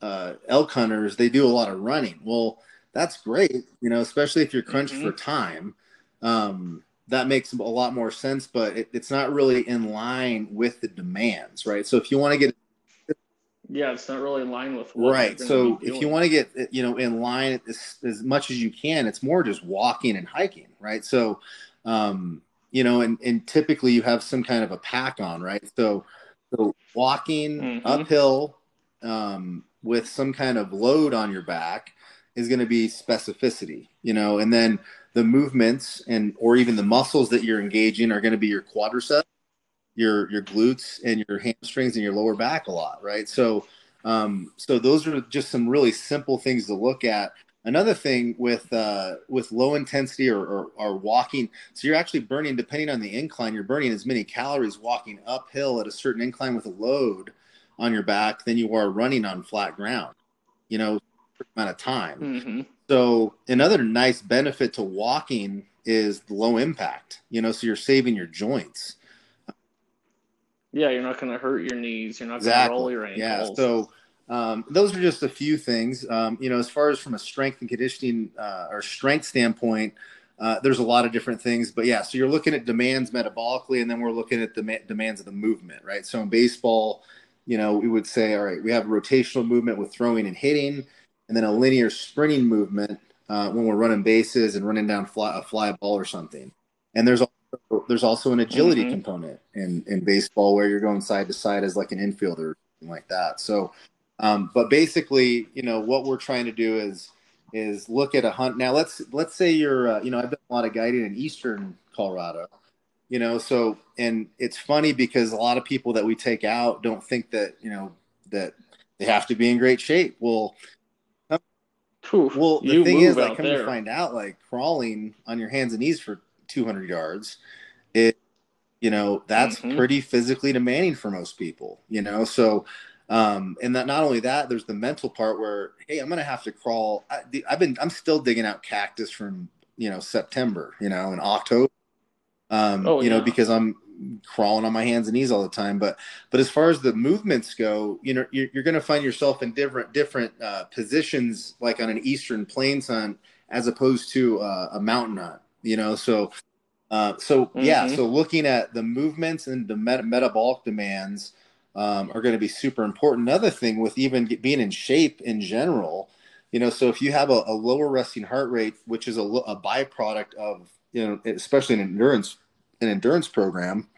uh, elk hunters they do a lot of running. Well, that's great, you know, especially if you're crunched mm-hmm. for time. Um, that makes a lot more sense, but it, it's not really in line with the demands, right? So if you want to get yeah, it's not really in line with right. So if you want to get you know in line as, as much as you can, it's more just walking and hiking, right? So, um, you know, and and typically you have some kind of a pack on, right? So, so walking mm-hmm. uphill um, with some kind of load on your back is going to be specificity, you know, and then the movements and or even the muscles that you're engaging are going to be your quadriceps, your your glutes, and your hamstrings and your lower back a lot, right? So, um, so those are just some really simple things to look at. Another thing with uh, with low intensity or, or, or walking, so you're actually burning, depending on the incline, you're burning as many calories walking uphill at a certain incline with a load on your back than you are running on flat ground. You know, amount of time. Mm-hmm. So another nice benefit to walking is low impact. You know, so you're saving your joints. Yeah, you're not going to hurt your knees. You're not exactly. going to roll your ankles. Yeah. So um, those are just a few things. Um, you know, as far as from a strength and conditioning uh, or strength standpoint, uh, there's a lot of different things. But yeah, so you're looking at demands metabolically, and then we're looking at the ma- demands of the movement, right? So in baseball, you know, we would say, all right, we have rotational movement with throwing and hitting and then a linear sprinting movement uh, when we're running bases and running down fly, a fly ball or something. And there's also, there's also an agility mm-hmm. component in, in baseball where you're going side to side as like an infielder or something like that. So, um, but basically, you know, what we're trying to do is is look at a hunt. Now, let's let's say you're, uh, you know, I've done a lot of guiding in eastern Colorado, you know, so and it's funny because a lot of people that we take out don't think that you know that they have to be in great shape. Well, Oof, well, the thing is, like, come there. to find out, like crawling on your hands and knees for 200 yards, it, you know, that's mm-hmm. pretty physically demanding for most people, you know. So, um, and that not only that, there's the mental part where, hey, I'm gonna have to crawl. I, have been, I'm still digging out cactus from you know September, you know, in October. Um, oh, you yeah. know, because I'm crawling on my hands and knees all the time. But but as far as the movements go, you know, you're, you're going to find yourself in different different uh, positions, like on an eastern plains hunt, as opposed to uh, a mountain hunt. You know, so uh, so mm-hmm. yeah, so looking at the movements and the met- metabolic demands um, are going to be super important. Another thing with even being in shape in general, you know, so if you have a, a lower resting heart rate, which is a, a byproduct of you know, especially an endurance an endurance program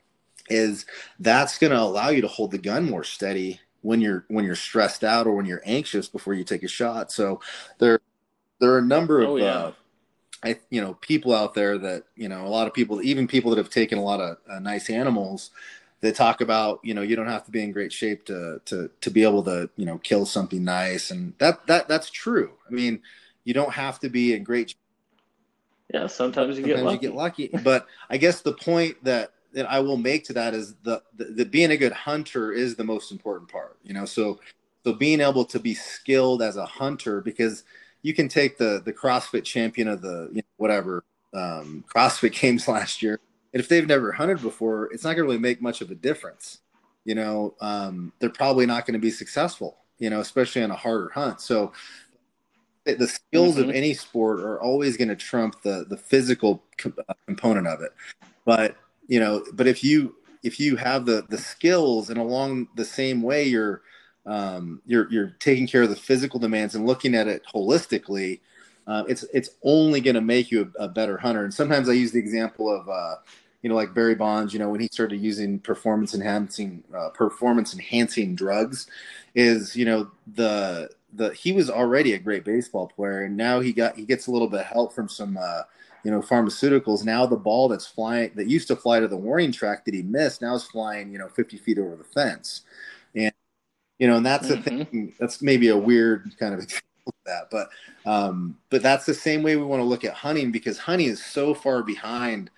is that's going to allow you to hold the gun more steady when you're when you're stressed out or when you're anxious before you take a shot. So there there are a number of oh, yeah. uh, I you know people out there that you know a lot of people even people that have taken a lot of uh, nice animals they talk about you know you don't have to be in great shape to to to be able to you know kill something nice and that that that's true. I mean you don't have to be in great yeah, sometimes you sometimes get lucky. you get lucky. But I guess the point that that I will make to that is the, the, the being a good hunter is the most important part. You know, so so being able to be skilled as a hunter because you can take the the CrossFit champion of the you know, whatever um, CrossFit games last year. And if they've never hunted before, it's not going to really make much of a difference. You know, um, they're probably not going to be successful. You know, especially on a harder hunt. So the skills mm-hmm. of any sport are always going to trump the the physical co- uh, component of it. But you know, but if you if you have the the skills and along the same way you're um, you're you're taking care of the physical demands and looking at it holistically, uh, it's it's only going to make you a, a, better hunter. And sometimes I use the example of uh, you know like Barry Bonds, you know when he started using performance enhancing uh, performance enhancing drugs, is you know the the he was already a great baseball player, and now he got he gets a little bit of help from some uh, you know pharmaceuticals. Now the ball that's flying that used to fly to the warning track that he missed now is flying you know 50 feet over the fence, and you know and that's mm-hmm. the thing. That's maybe a weird kind of example of that, but um, but that's the same way we want to look at hunting because hunting is so far behind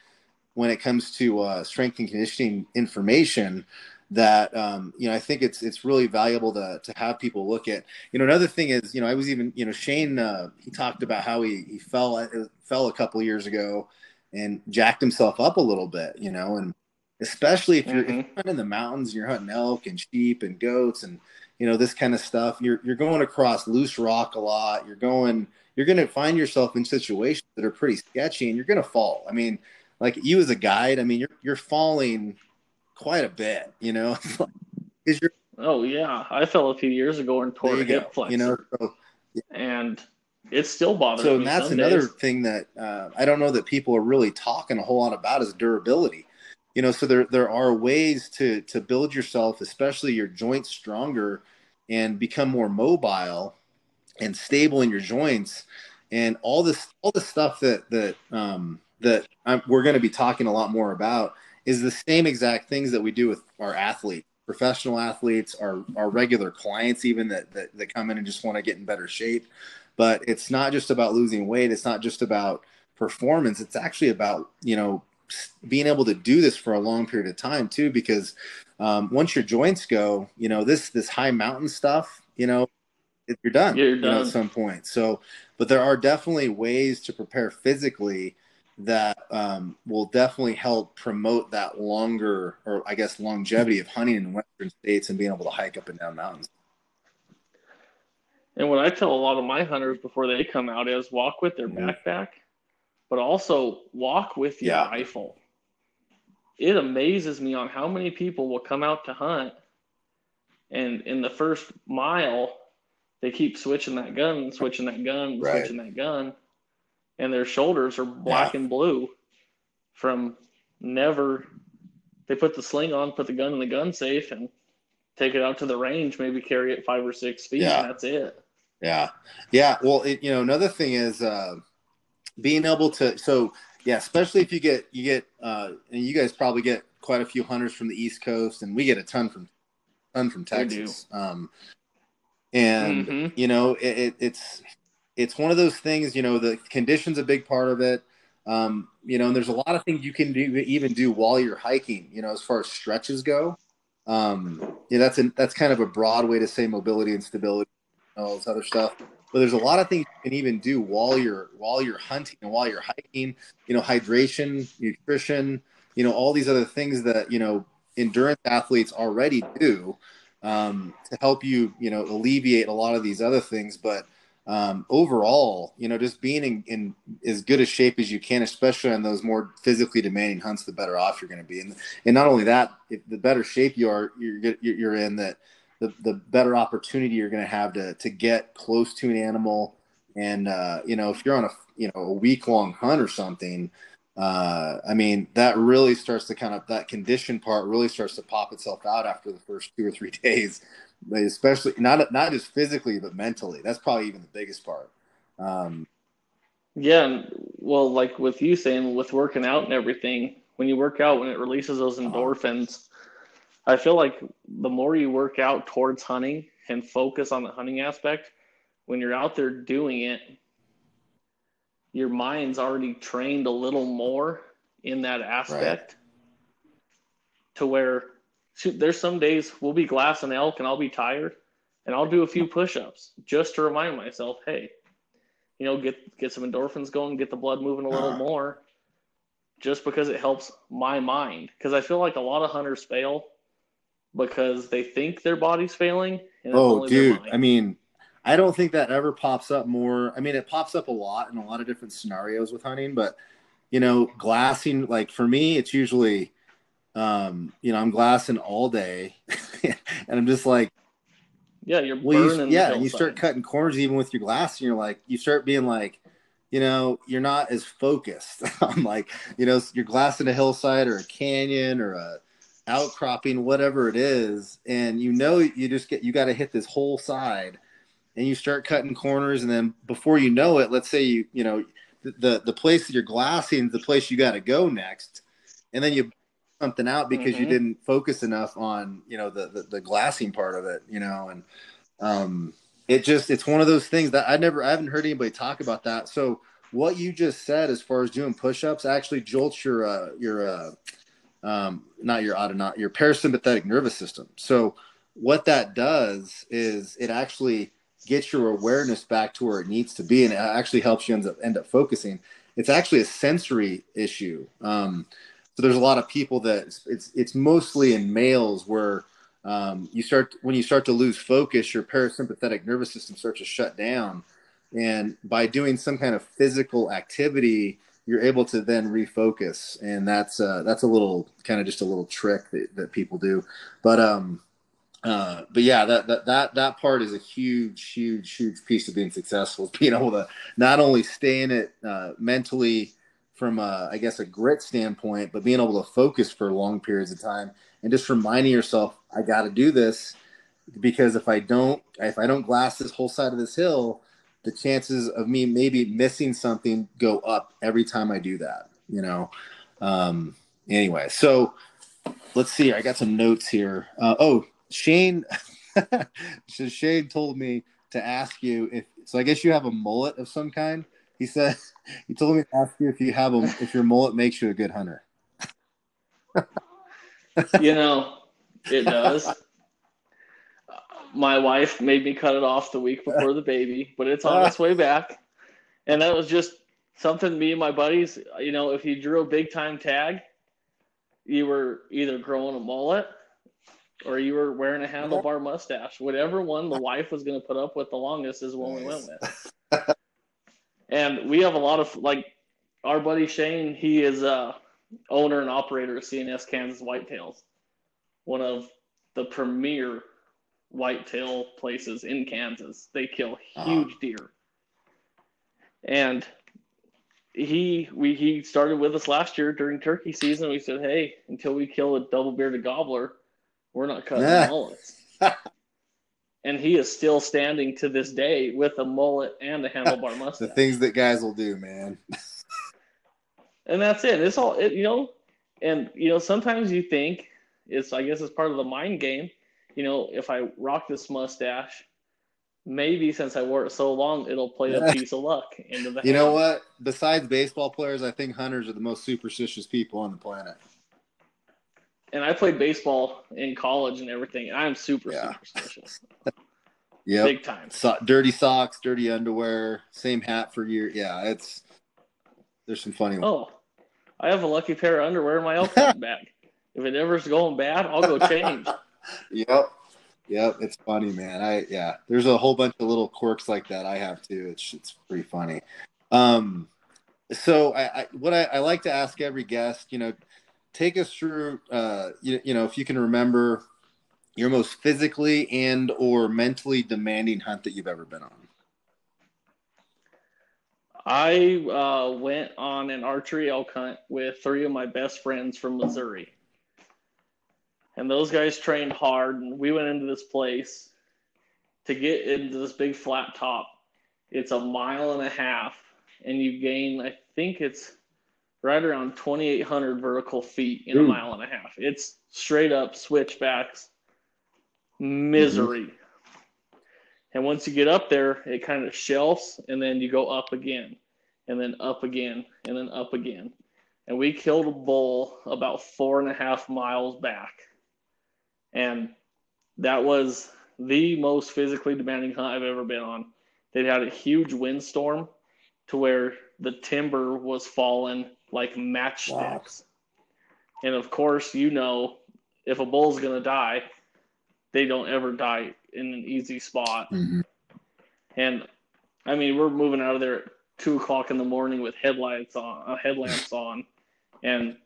when it comes to uh, strength and conditioning information that um, you know I think it's it's really valuable to to have people look at. You know, another thing is you know I was even you know Shane uh, he talked about how he he fell uh, fell a couple years ago and jacked himself up a little bit. You know, and especially if you're, mm-hmm. if you're in the mountains and you're hunting elk and sheep and goats and you know this kind of stuff, you're you're going across loose rock a lot. You're going you're going to find yourself in situations that are pretty sketchy and you're going to fall. I mean, like you as a guide, I mean, you're you're falling quite a bit, you know. Is your oh yeah, I fell a few years ago and tore a hip flexor. You know, so, yeah. and it's still bothering so, me. So that's another days. thing that uh, I don't know that people are really talking a whole lot about is durability. You know, so there there are ways to to build yourself, especially your joints, stronger and become more mobile and stable in your joints and all this all the stuff that that um, that I'm, we're going to be talking a lot more about is the same exact things that we do with our athletes, professional athletes, our, our regular clients, even that, that, that come in and just want to get in better shape. But it's not just about losing weight. It's not just about performance. It's actually about, you know, being able to do this for a long period of time too, because um, once your joints go, you know, this, this high mountain stuff, you know, you're done, you're done. You know, at some point. So, but there are definitely ways to prepare physically that um, will definitely help promote that longer, or I guess longevity of hunting in Western states and being able to hike up and down mountains. And what I tell a lot of my hunters before they come out is walk with their mm-hmm. backpack, but also walk with your yeah. rifle. It amazes me on how many people will come out to hunt, and in the first mile, they keep switching that gun, switching that gun, right. switching that gun and their shoulders are black yeah. and blue from never they put the sling on, put the gun in the gun safe and take it out to the range, maybe carry it five or six feet, yeah. and that's it. Yeah. Yeah. Well, it, you know, another thing is uh, being able to, so yeah, especially if you get, you get, uh, and you guys probably get quite a few hunters from the East Coast, and we get a ton from, ton from Texas. Um, and, mm-hmm. you know, it, it, it's, it's one of those things, you know, the condition's a big part of it. Um, you know, and there's a lot of things you can do, even do while you're hiking, you know, as far as stretches go. Um, yeah, that's a, that's kind of a broad way to say mobility and stability, and all this other stuff. But there's a lot of things you can even do while you're while you're hunting and while you're hiking. You know, hydration, nutrition, you know, all these other things that you know endurance athletes already do um, to help you, you know, alleviate a lot of these other things. But um, overall, you know, just being in, in, as good a shape as you can, especially on those more physically demanding hunts, the better off you're going to be. And, and not only that, the better shape you are, you're, you're in that the, the better opportunity you're going to have to, to get close to an animal. And, uh, you know, if you're on a, you know, a week long hunt or something, uh, I mean, that really starts to kind of, that condition part really starts to pop itself out after the first two or three days especially not not just physically but mentally. That's probably even the biggest part. Um, yeah, well, like with you saying, with working out and everything, when you work out, when it releases those uh-huh. endorphins. I feel like the more you work out towards hunting and focus on the hunting aspect, when you're out there doing it, your mind's already trained a little more in that aspect right. to where shoot, there's some days we'll be glassing elk and I'll be tired and I'll do a few push-ups just to remind myself, hey, you know, get get some endorphins going, get the blood moving a little uh-huh. more, just because it helps my mind. Because I feel like a lot of hunters fail because they think their body's failing. oh, dude. I mean, I don't think that ever pops up more. I mean, it pops up a lot in a lot of different scenarios with hunting, but you know, glassing, like for me, it's usually, um, you know, I'm glassing all day and I'm just like, yeah, you're burning. You, yeah, you start cutting corners even with your glass, and you're like, you start being like, you know, you're not as focused on like, you know, you're glassing a hillside or a canyon or a outcropping, whatever it is, and you know, you just get, you got to hit this whole side, and you start cutting corners, and then before you know it, let's say you, you know, the the place that you're glassing is the place you got to go next, and then you something out because mm-hmm. you didn't focus enough on you know the, the, the glassing part of it you know and um it just it's one of those things that i never i haven't heard anybody talk about that. So what you just said as far as doing push-ups actually jolts your uh your uh um not your autonomic your parasympathetic nervous system. So what that does is it actually gets your awareness back to where it needs to be and it actually helps you end up end up focusing. It's actually a sensory issue. Um so there's a lot of people that it's it's, it's mostly in males where um, you start when you start to lose focus, your parasympathetic nervous system starts to shut down, and by doing some kind of physical activity, you're able to then refocus, and that's uh, that's a little kind of just a little trick that, that people do, but um, uh, but yeah, that, that that that part is a huge, huge, huge piece of being successful. Being able to not only stay in it uh, mentally from a, I guess a grit standpoint, but being able to focus for long periods of time and just reminding yourself, I got to do this because if I don't, if I don't glass this whole side of this hill, the chances of me maybe missing something go up every time I do that. You know. Um, anyway, so let's see. I got some notes here. Uh, oh, Shane. so Shane told me to ask you if. So I guess you have a mullet of some kind. He said he told me to ask you if you have a if your mullet makes you a good hunter. you know, it does. My wife made me cut it off the week before the baby, but it's on its way back. And that was just something me and my buddies, you know, if you drew a big time tag, you were either growing a mullet or you were wearing a handlebar mustache. Whatever one the wife was going to put up with the longest is what we went with. And we have a lot of like our buddy Shane. He is a owner and operator of CNS Kansas Whitetails, one of the premier whitetail places in Kansas. They kill uh-huh. huge uh-huh. deer. And he we he started with us last year during turkey season. We said, "Hey, until we kill a double bearded gobbler, we're not cutting yeah. mullets." and he is still standing to this day with a mullet and a handlebar mustache. the things that guys will do, man. and that's it. It's all it, you know. And you know, sometimes you think it's. I guess it's part of the mind game. You know, if I rock this mustache, maybe since I wore it so long, it'll play a piece of luck into the. You hand. know what? Besides baseball players, I think hunters are the most superstitious people on the planet. And I played baseball in college and everything, and I'm super yeah. superstitious. yeah, big time. So, dirty socks, dirty underwear, same hat for years. Yeah, it's there's some funny ones. Oh, I have a lucky pair of underwear in my elk bag. If it ever's going bad, I'll go change. yep. Yep, it's funny, man. I yeah, there's a whole bunch of little quirks like that I have too. It's it's pretty funny. Um, so I, I what I, I like to ask every guest, you know, take us through uh, you, you know if you can remember your most physically and or mentally demanding hunt that you've ever been on. I uh, went on an archery elk hunt with three of my best friends from missouri. And those guys trained hard and we went into this place to get into this big flat top. It's a mile and a half and you gain i think it's right around 2,800 vertical feet in Ooh. a mile and a half. It's straight up switchbacks, misery. Mm-hmm. And once you get up there, it kind of shelves, and then you go up again, and then up again, and then up again. And we killed a bull about four and a half miles back. And that was the most physically demanding hunt I've ever been on. They had a huge windstorm to where the timber was falling like matchsticks. Wow. And of course, you know, if a bull's gonna die, they don't ever die in an easy spot. Mm-hmm. And I mean, we're moving out of there at two o'clock in the morning with headlights on, uh, headlamps on, and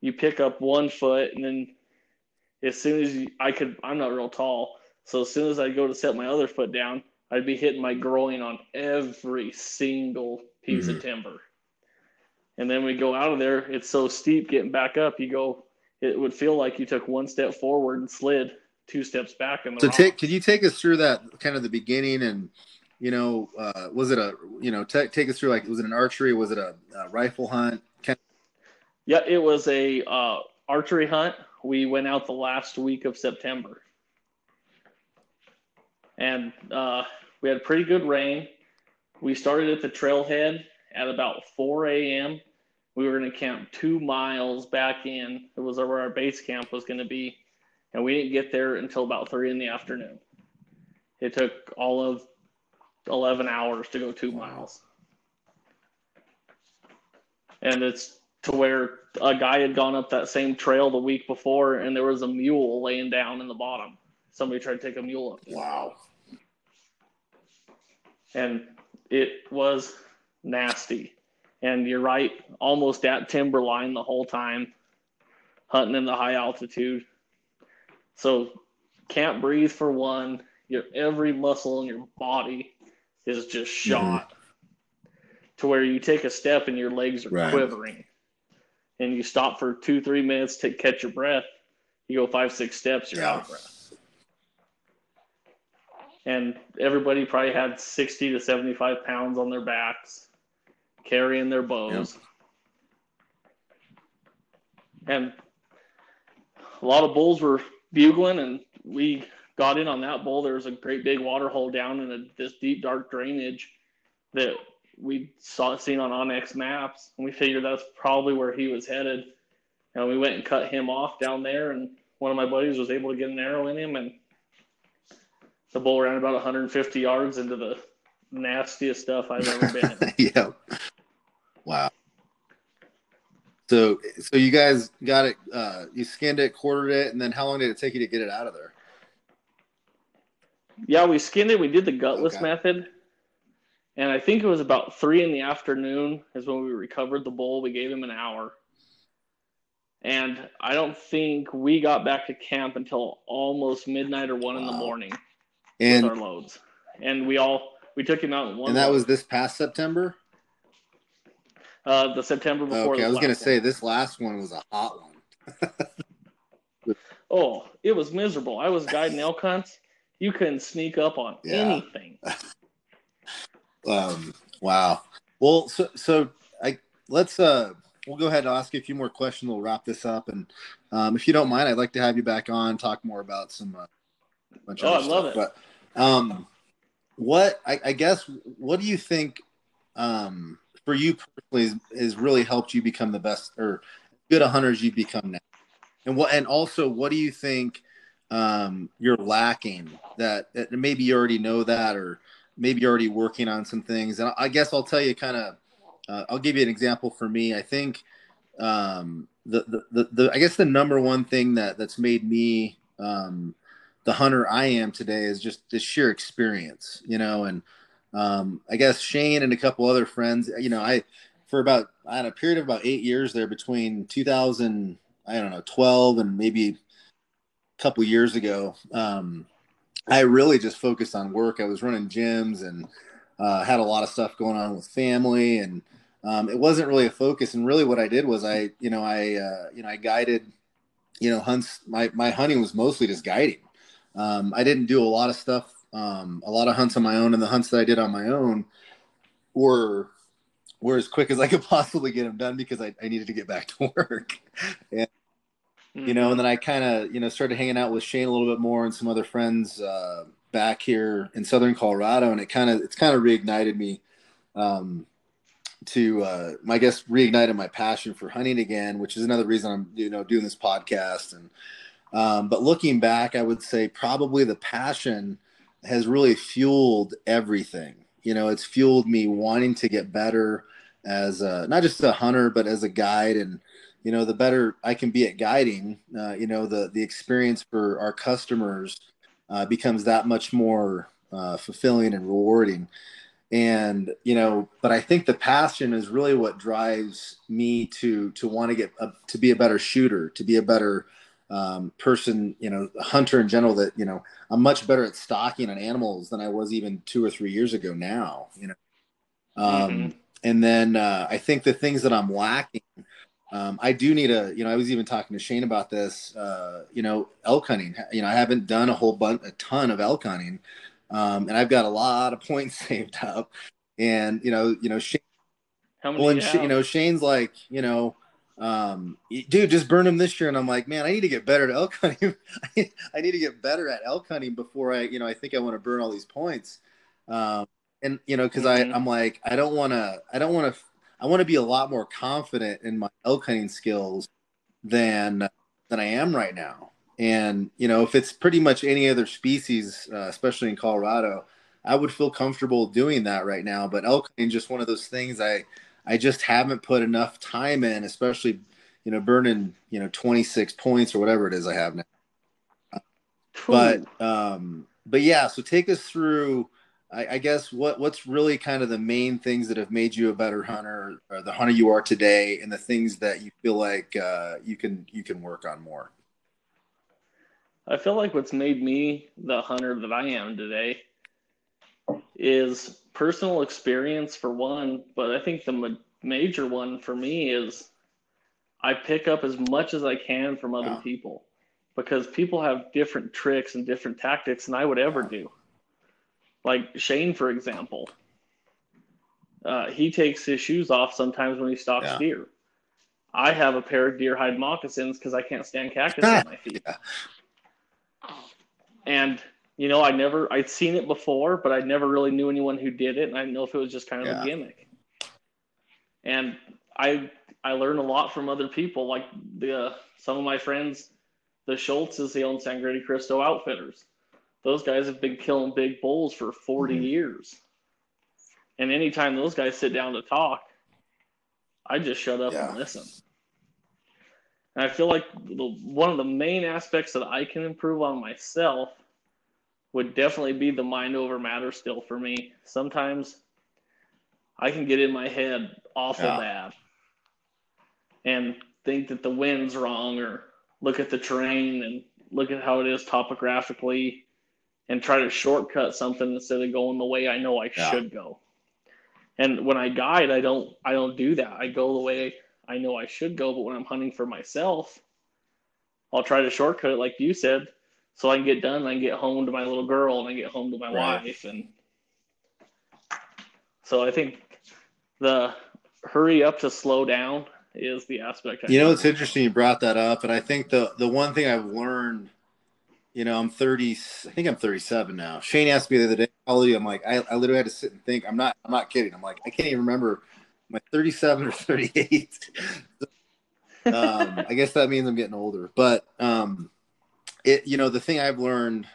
you pick up one foot, and then as soon as you, I could, I'm not real tall, so as soon as I go to set my other foot down, I'd be hitting my groin on every single piece mm-hmm. of timber. And then we go out of there, it's so steep getting back up. You go, it would feel like you took one step forward and slid two steps back. In the so rock. take, could you take us through that kind of the beginning and, you know, uh, was it a, you know, t- take us through like, was it an archery? Was it a, a rifle hunt? Yeah, it was a uh, archery hunt. We went out the last week of September, and uh, we had pretty good rain. We started at the trailhead at about 4 a.m. We were going to camp two miles back in. It was where our base camp was going to be, and we didn't get there until about three in the afternoon. It took all of 11 hours to go two miles. And it's to where a guy had gone up that same trail the week before and there was a mule laying down in the bottom. Somebody tried to take a mule up. Wow. And it was nasty. And you're right, almost at timberline the whole time, hunting in the high altitude. So can't breathe for one. Your every muscle in your body is just mm-hmm. shot mm-hmm. to where you take a step and your legs are right. quivering and you stop for two, three minutes to catch your breath, you go five, six steps, you're yeah. out of breath. And everybody probably had 60 to 75 pounds on their backs, carrying their bows. And a lot of bulls were bugling, and we got in on that bull. There was a great big water hole down in a, this deep, dark drainage that we saw seen on onX maps, and we figured that's probably where he was headed. And we went and cut him off down there, and one of my buddies was able to get an arrow in him, and the bull ran about 150 yards into the nastiest stuff I've ever been in. yeah. Wow. So, so you guys got it. Uh, you skinned it, quartered it, and then how long did it take you to get it out of there? Yeah, we skinned it. We did the gutless okay. method and I think it was about three in the afternoon is when we recovered the bull. We gave him an hour. And I don't think we got back to camp until almost midnight or one wow. in the morning and, with our loads. And we all we took him out in one. And that load. was this past September. Uh, the September before. Okay, I was gonna say this last one was a hot one. oh, it was miserable. I was guiding elk hunts. You couldn't sneak up on yeah. anything. Um, wow. Well, so so I let's uh we'll go ahead and ask you a few more questions. We'll wrap this up, and um, if you don't mind, I'd like to have you back on talk more about some. Uh, bunch oh, I love stuff. it. But um, what I, I guess what do you think um for you personally has really helped you become the best or good a hunter as you become now? And what and also what do you think um you're lacking that, that maybe you already know that or maybe you're already working on some things. And I guess I'll tell you kind of, uh, I'll give you an example for me. I think um, the, the, the, the, I guess the number one thing that that's made me um, the hunter I am today is just the sheer experience, you know, and um, I guess Shane and a couple other friends, you know, I, for about, I had a period of about eight years there between 2000, I don't know, 12 and maybe a couple years ago. Um, I really just focused on work. I was running gyms and uh, had a lot of stuff going on with family, and um, it wasn't really a focus. And really, what I did was I, you know, I, uh, you know, I guided, you know, hunts. My my hunting was mostly just guiding. Um, I didn't do a lot of stuff, um, a lot of hunts on my own, and the hunts that I did on my own were were as quick as I could possibly get them done because I, I needed to get back to work. and you know, and then I kind of, you know, started hanging out with Shane a little bit more and some other friends uh, back here in Southern Colorado, and it kind of, it's kind of reignited me um, to, uh, I guess, reignited my passion for hunting again, which is another reason I'm, you know, doing this podcast. And, um, but looking back, I would say probably the passion has really fueled everything. You know, it's fueled me wanting to get better as a, not just a hunter, but as a guide. And, you know, the better I can be at guiding, uh, you know, the, the experience for our customers uh, becomes that much more uh, fulfilling and rewarding. And, you know, but I think the passion is really what drives me to, to want to get, a, to be a better shooter, to be a better, um, person, you know, hunter in general that, you know, I'm much better at stalking on animals than I was even two or three years ago now, you know. Um, mm-hmm. And then uh, I think the things that I'm lacking, um, I do need a, you know, I was even talking to Shane about this, uh, you know, elk hunting. You know, I haven't done a whole bunch, a ton of elk hunting. Um, and I've got a lot of points saved up. And, you know, you know, Shane, How many well, you, you know, Shane's like, you know, um, dude, just burn them this year. And I'm like, man, I need to get better at elk hunting. I need to get better at elk hunting before I, you know, I think I want to burn all these points. Um, and you know, cause mm-hmm. I, I'm like, I don't want to, I don't want to, I want to be a lot more confident in my elk hunting skills than, than I am right now. And, you know, if it's pretty much any other species, uh, especially in Colorado, I would feel comfortable doing that right now. But elk hunting just one of those things I, I just haven't put enough time in, especially, you know, burning, you know, 26 points or whatever it is I have now. But, um, but yeah, so take us through, I, I, guess what, what's really kind of the main things that have made you a better hunter or the hunter you are today and the things that you feel like, uh, you can, you can work on more. I feel like what's made me the hunter that I am today is personal experience for one, but I think the ma- major one for me is I pick up as much as I can from other wow. people because people have different tricks and different tactics than I would ever do. Like Shane, for example, uh, he takes his shoes off sometimes when he stalks yeah. deer. I have a pair of deer hide moccasins because I can't stand cactus on my feet. Yeah. And you know, I never I'd seen it before, but I never really knew anyone who did it, and I didn't know if it was just kind of yeah. a gimmick. And I I learned a lot from other people, like the uh, some of my friends, the Schultzes, the own Sangre de Cristo Outfitters. Those guys have been killing big bulls for 40 mm-hmm. years. And anytime those guys sit down to talk, I just shut up yeah. and listen. And I feel like the, one of the main aspects that I can improve on myself would definitely be the mind over matter still for me. Sometimes I can get in my head awful yeah. bad and think that the wind's wrong or look at the terrain and look at how it is topographically and try to shortcut something instead of going the way I know I yeah. should go. And when I guide, I don't I don't do that. I go the way I know I should go, but when I'm hunting for myself, I'll try to shortcut it like you said so I can get done. I can get home to my little girl and I get home to my right. wife. And so I think the hurry up to slow down is the aspect. I you know, it's interesting you brought that up. And I think the, the one thing I've learned, you know, I'm 30, I think I'm 37 now. Shane asked me the other day, how old are you? I'm like, I, I literally had to sit and think. I'm not, I'm not kidding. I'm like, I can't even remember my 37 or 38. um, I guess that means I'm getting older, but, um, it you know the thing I've learned,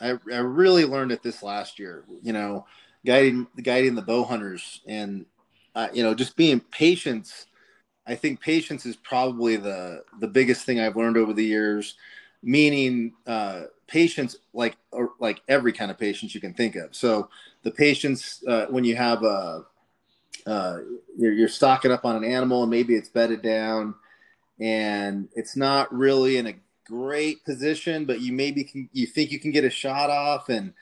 I, I really learned it this last year. You know, guiding guiding the bow hunters and uh, you know just being patience. I think patience is probably the the biggest thing I've learned over the years. Meaning uh, patience, like or, like every kind of patience you can think of. So the patience uh, when you have a uh, you're, you're stalking up on an animal and maybe it's bedded down and it's not really in a great position, but you maybe can you think you can get a shot off, and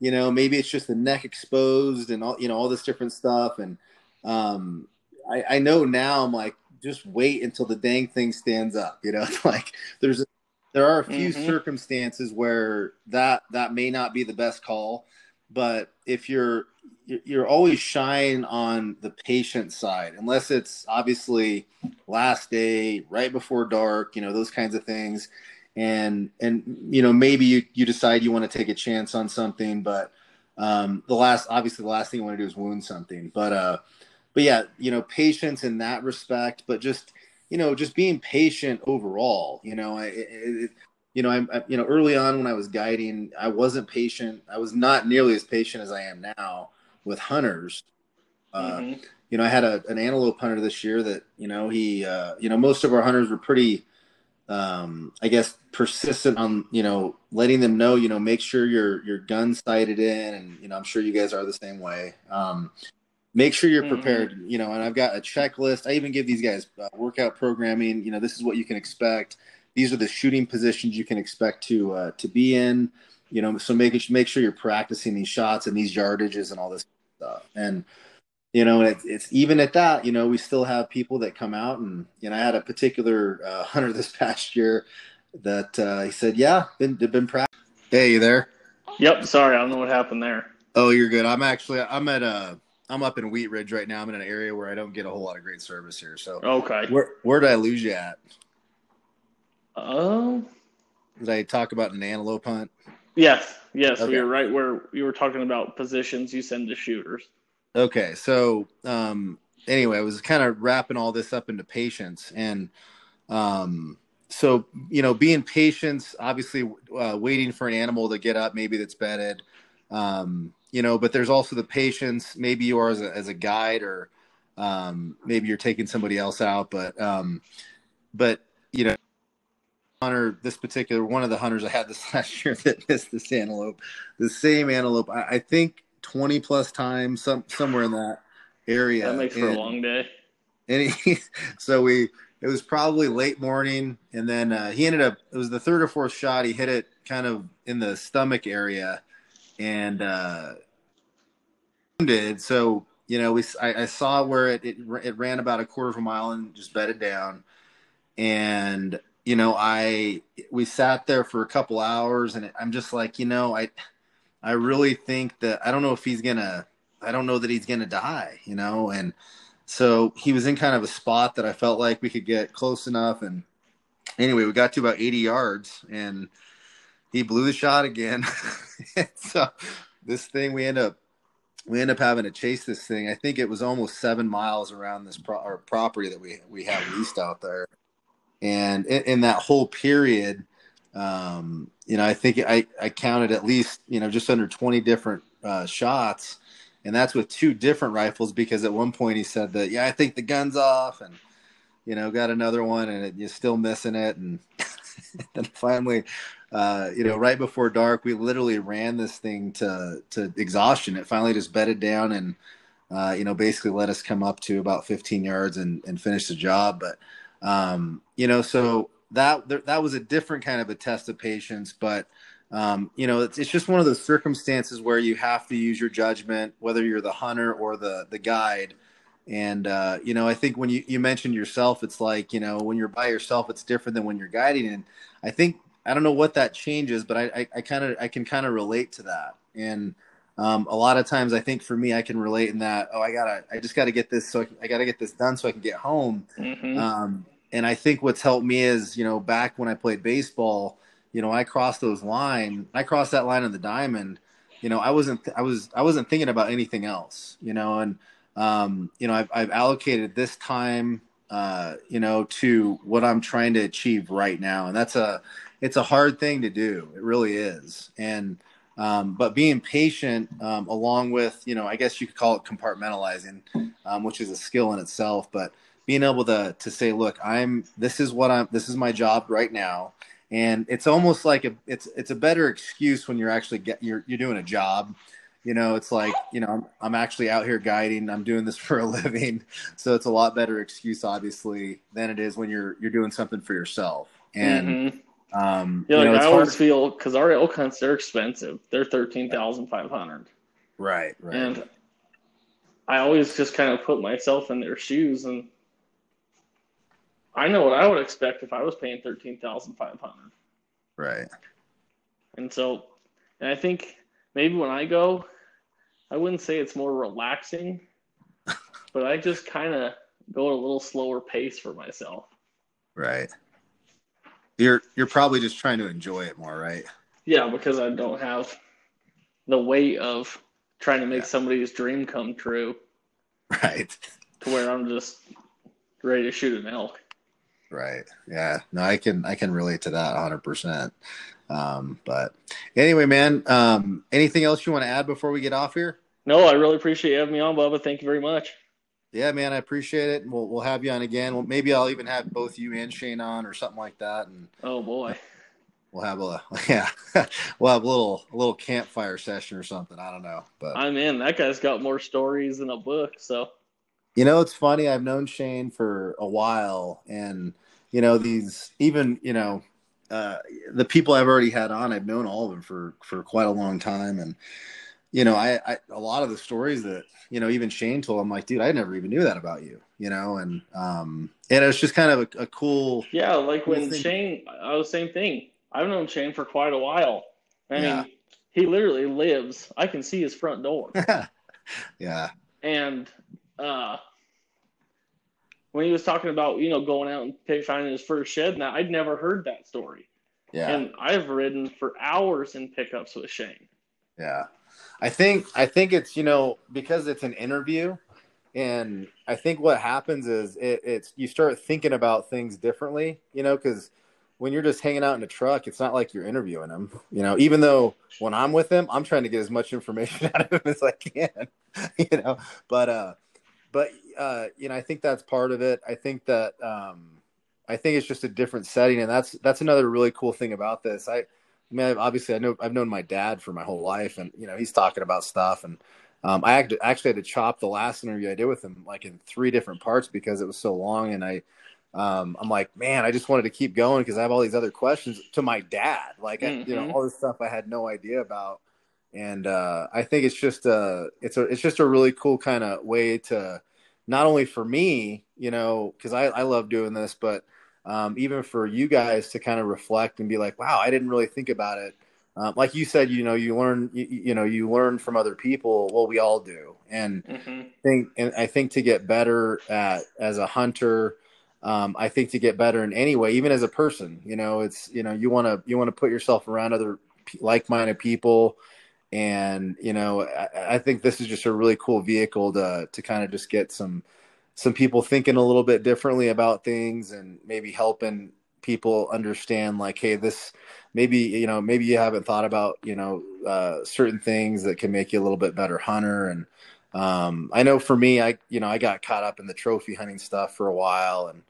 you know maybe it's just the neck exposed and all you know all this different stuff. And um, I, I know now I'm like just wait until the dang thing stands up. You know, it's like there's a, there are a few mm-hmm. circumstances where that that may not be the best call, but if you're you're always shying on the patient side unless it's obviously last day right before dark you know those kinds of things. And and you know maybe you, you decide you want to take a chance on something but um, the last obviously the last thing you want to do is wound something. But uh but yeah you know patience in that respect but just you know just being patient overall you know I, it, you know, I'm, I, you know, early on when I was guiding, I wasn't patient. I was not nearly as patient as I am now with hunters. Uh, mm-hmm. you know, I had a, an antelope hunter this year that, you know, he, uh, you know, most of our hunters were pretty, um, I guess, persistent on, you know, letting them know, you know, make sure your, your gun sighted in. And, you know, I'm sure you guys are the same way. Um, make sure you're mm-hmm. prepared, mm-hmm. you know, and I've got a checklist. I even give these guys uh, workout programming, you know, this is what you can expect. These are the shooting positions you can expect to, uh, to be in, you know, so make, make sure you're practicing these shots and these yardages and all this stuff. And, you know, it's, it's even at that, you know, we still have people that come out and, you know, I had a particular uh, hunter this past year that uh, he said, yeah, been, been practicing. Hey, you there? Yep. Sorry. I don't know what happened there. Oh, you're good. I'm actually, I'm at a, uh, I'm up in Wheat Ridge right now. I'm in an area where I don't get a whole lot of great service here. So, okay. Where, where did I lose you at? Oh, did I talk about an antelope hunt? Yes. Yes. Okay. We were right where you were talking about positions you send to shooters. Okay, so um, anyway, I was kind of wrapping all this up into patience, and um, so you know, being patient, obviously uh, waiting for an animal to get up, maybe that's bedded, um, you know, but there's also the patience. Maybe you are as a, as a guide, or um, maybe you're taking somebody else out, but um, but you know, hunter, this particular one of the hunters I had this last year that missed this antelope, the same antelope. I, I think 20 plus times, some somewhere in that area. That makes and, for a long day. And he, so we, it was probably late morning, and then uh, he ended up. It was the third or fourth shot. He hit it kind of in the stomach area, and uh, did so. You know, we I, I saw where it, it it ran about a quarter of a mile and just bedded down, and you know, I we sat there for a couple hours, and I'm just like, you know, I I really think that I don't know if he's gonna. I don't know that he's gonna die. You know, and so he was in kind of a spot that I felt like we could get close enough. And anyway, we got to about 80 yards, and he blew the shot again. so this thing, we end up we end up having to chase this thing. I think it was almost seven miles around this pro- property that we we have leased out there, and in, in that whole period, um, you know, I think I, I counted at least, you know, just under 20 different uh, shots. And that's with two different rifles because at one point he said that, yeah, I think the gun's off and, you know, got another one and it, you're still missing it. And then finally, uh, you know, right before dark, we literally ran this thing to, to exhaustion. It finally just bedded down and, uh, you know, basically let us come up to about 15 yards and, and finish the job. But, um, you know, so that that was a different kind of a test of patience, but um, you know, it's, it's just one of those circumstances where you have to use your judgment, whether you're the hunter or the the guide. And uh, you know, I think when you you mentioned yourself, it's like you know when you're by yourself, it's different than when you're guiding. And I think I don't know what that changes, but I I, I kind of I can kind of relate to that. And um, a lot of times, I think for me, I can relate in that. Oh, I gotta, I just gotta get this, so I, I gotta get this done so I can get home. Mm-hmm. Um, and I think what's helped me is, you know, back when I played baseball, you know, I crossed those line. I crossed that line in the diamond. You know, I wasn't, I was, I wasn't thinking about anything else. You know, and um, you know, I've, I've allocated this time, uh, you know, to what I'm trying to achieve right now, and that's a, it's a hard thing to do. It really is, and um, but being patient, um, along with, you know, I guess you could call it compartmentalizing, um, which is a skill in itself, but being able to to say, look, I'm this is what I'm this is my job right now, and it's almost like a it's it's a better excuse when you're actually get you're you're doing a job. You know, it's like you know I'm, I'm actually out here guiding. I'm doing this for a living, so it's a lot better excuse, obviously, than it is when you're you're doing something for yourself. And mm-hmm. Um, yeah, like know, I always hard. feel because our elk hunts they're expensive. They're thirteen thousand five hundred. Right, right. And I always just kind of put myself in their shoes and I know what I would expect if I was paying thirteen thousand five hundred. Right. And so, and I think maybe when I go, I wouldn't say it's more relaxing, but I just kind of go at a little slower pace for myself. Right. You're you're probably just trying to enjoy it more, right? Yeah, because I don't have the weight of trying to make yeah. somebody's dream come true. Right. To where I'm just ready to shoot an elk. Right. Yeah. No, I can I can relate to that 100. percent Um, But anyway, man. Um, anything else you want to add before we get off here? No, I really appreciate you having me on, Bubba. Thank you very much. Yeah, man, I appreciate it. We'll we'll have you on again. Well, maybe I'll even have both you and Shane on or something like that. And oh boy, we'll have a yeah, we'll have a little a little campfire session or something. I don't know, but I'm in. That guy's got more stories than a book. So you know, it's funny. I've known Shane for a while, and you know these even you know uh, the people I've already had on. I've known all of them for for quite a long time, and you know, I, I a lot of the stories that you know even Shane told. I'm like, dude, I never even knew that about you. You know, and um, and it's just kind of a, a cool. Yeah, like when thing. Shane, I was same thing. I've known Shane for quite a while. I yeah. mean, he literally lives. I can see his front door. yeah. And uh, when he was talking about you know going out and pick, finding his first shed, and that, I'd never heard that story. Yeah. And I've ridden for hours in pickups with Shane. Yeah. I think I think it's you know because it's an interview, and I think what happens is it, it's you start thinking about things differently, you know, because when you're just hanging out in a truck, it's not like you're interviewing them, you know. Even though when I'm with them, I'm trying to get as much information out of them as I can, you know. But uh, but uh, you know, I think that's part of it. I think that um, I think it's just a different setting, and that's that's another really cool thing about this. I I mean, obviously, I know I've known my dad for my whole life, and you know, he's talking about stuff, and um, I actually had to chop the last interview I did with him like in three different parts because it was so long, and I, um, I'm like, man, I just wanted to keep going because I have all these other questions to my dad, like mm-hmm. I, you know, mm-hmm. all this stuff I had no idea about, and uh, I think it's just a, it's a, it's just a really cool kind of way to, not only for me, you know, because I, I love doing this, but um, even for you guys to kind of reflect and be like, wow, I didn't really think about it. Um, like you said, you know, you learn, you, you, know, you learn from other people. Well, we all do, and mm-hmm. think, and I think to get better at as a hunter, um, I think to get better in any way, even as a person, you know, it's you know, you want to you want to put yourself around other like-minded people, and you know, I, I think this is just a really cool vehicle to to kind of just get some some people thinking a little bit differently about things and maybe helping people understand like hey this maybe you know maybe you haven't thought about you know uh, certain things that can make you a little bit better hunter and um, i know for me i you know i got caught up in the trophy hunting stuff for a while and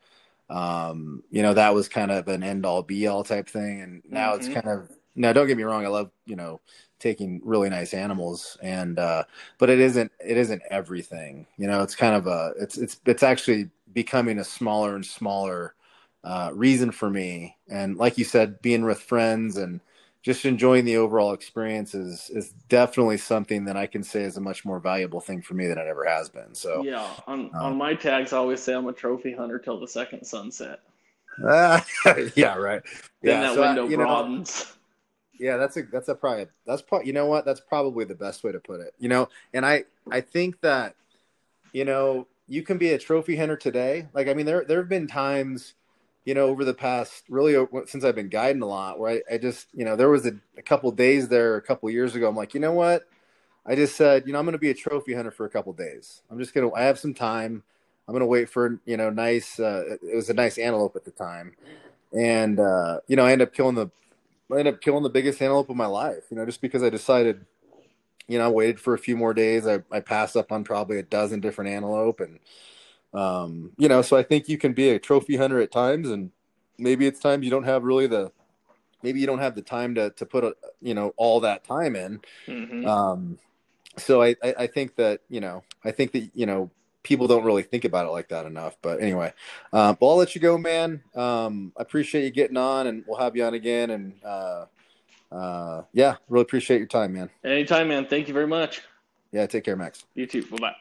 um, you know that was kind of an end all be all type thing and now mm-hmm. it's kind of now don't get me wrong i love you know taking really nice animals and uh but it isn't it isn't everything you know it's kind of a it's it's it's actually becoming a smaller and smaller uh reason for me and like you said being with friends and just enjoying the overall experience is is definitely something that I can say is a much more valuable thing for me than it ever has been. So yeah, on um, on my tags, I always say I'm a trophy hunter till the second sunset. Uh, yeah, right. Then yeah, that so window I, broadens. Know, yeah, that's a that's a probably that's probably you know what that's probably the best way to put it. You know, and I I think that you know you can be a trophy hunter today. Like I mean, there there have been times you know over the past really since I've been guiding a lot where I, I just you know there was a, a couple days there a couple years ago. I'm like, you know what? I just said, you know, I'm going to be a trophy hunter for a couple days. I'm just going to I have some time. I'm going to wait for you know nice. Uh, it was a nice antelope at the time, and uh, you know I end up killing the I ended up killing the biggest antelope of my life, you know, just because I decided, you know, I waited for a few more days. I, I passed up on probably a dozen different antelope. And, um, you know, so I think you can be a trophy hunter at times. And maybe it's times you don't have really the, maybe you don't have the time to, to put, a, you know, all that time in. Mm-hmm. Um, so I, I, I think that, you know, I think that, you know, people don't really think about it like that enough. But anyway, uh, but I'll let you go, man. Um, I appreciate you getting on, and we'll have you on again. And uh, uh, yeah, really appreciate your time, man. Anytime, man. Thank you very much. Yeah, take care, Max. You too. Bye bye.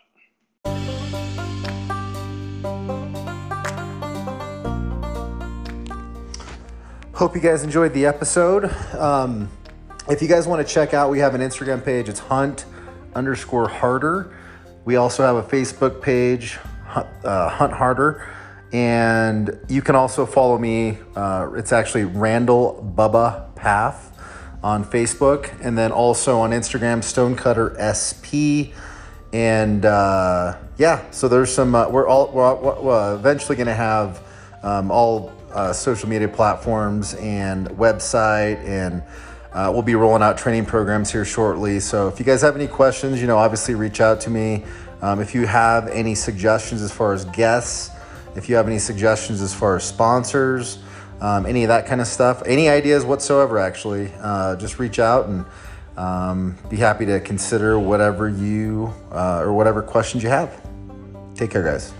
Hope you guys enjoyed the episode. Um, if you guys want to check out, we have an Instagram page. It's hunt underscore harder. We also have a Facebook page, uh, Hunt Harder, and you can also follow me. Uh, it's actually Randall Bubba Path on Facebook, and then also on Instagram, Stonecutter SP. And uh, yeah, so there's some. Uh, we're all we're, we're eventually going to have um, all uh, social media platforms and website and uh, we'll be rolling out training programs here shortly. So if you guys have any questions, you know, obviously reach out to me. Um, if you have any suggestions as far as guests, if you have any suggestions as far as sponsors, um, any of that kind of stuff, any ideas whatsoever, actually, uh, just reach out and um, be happy to consider whatever you uh, or whatever questions you have. Take care, guys.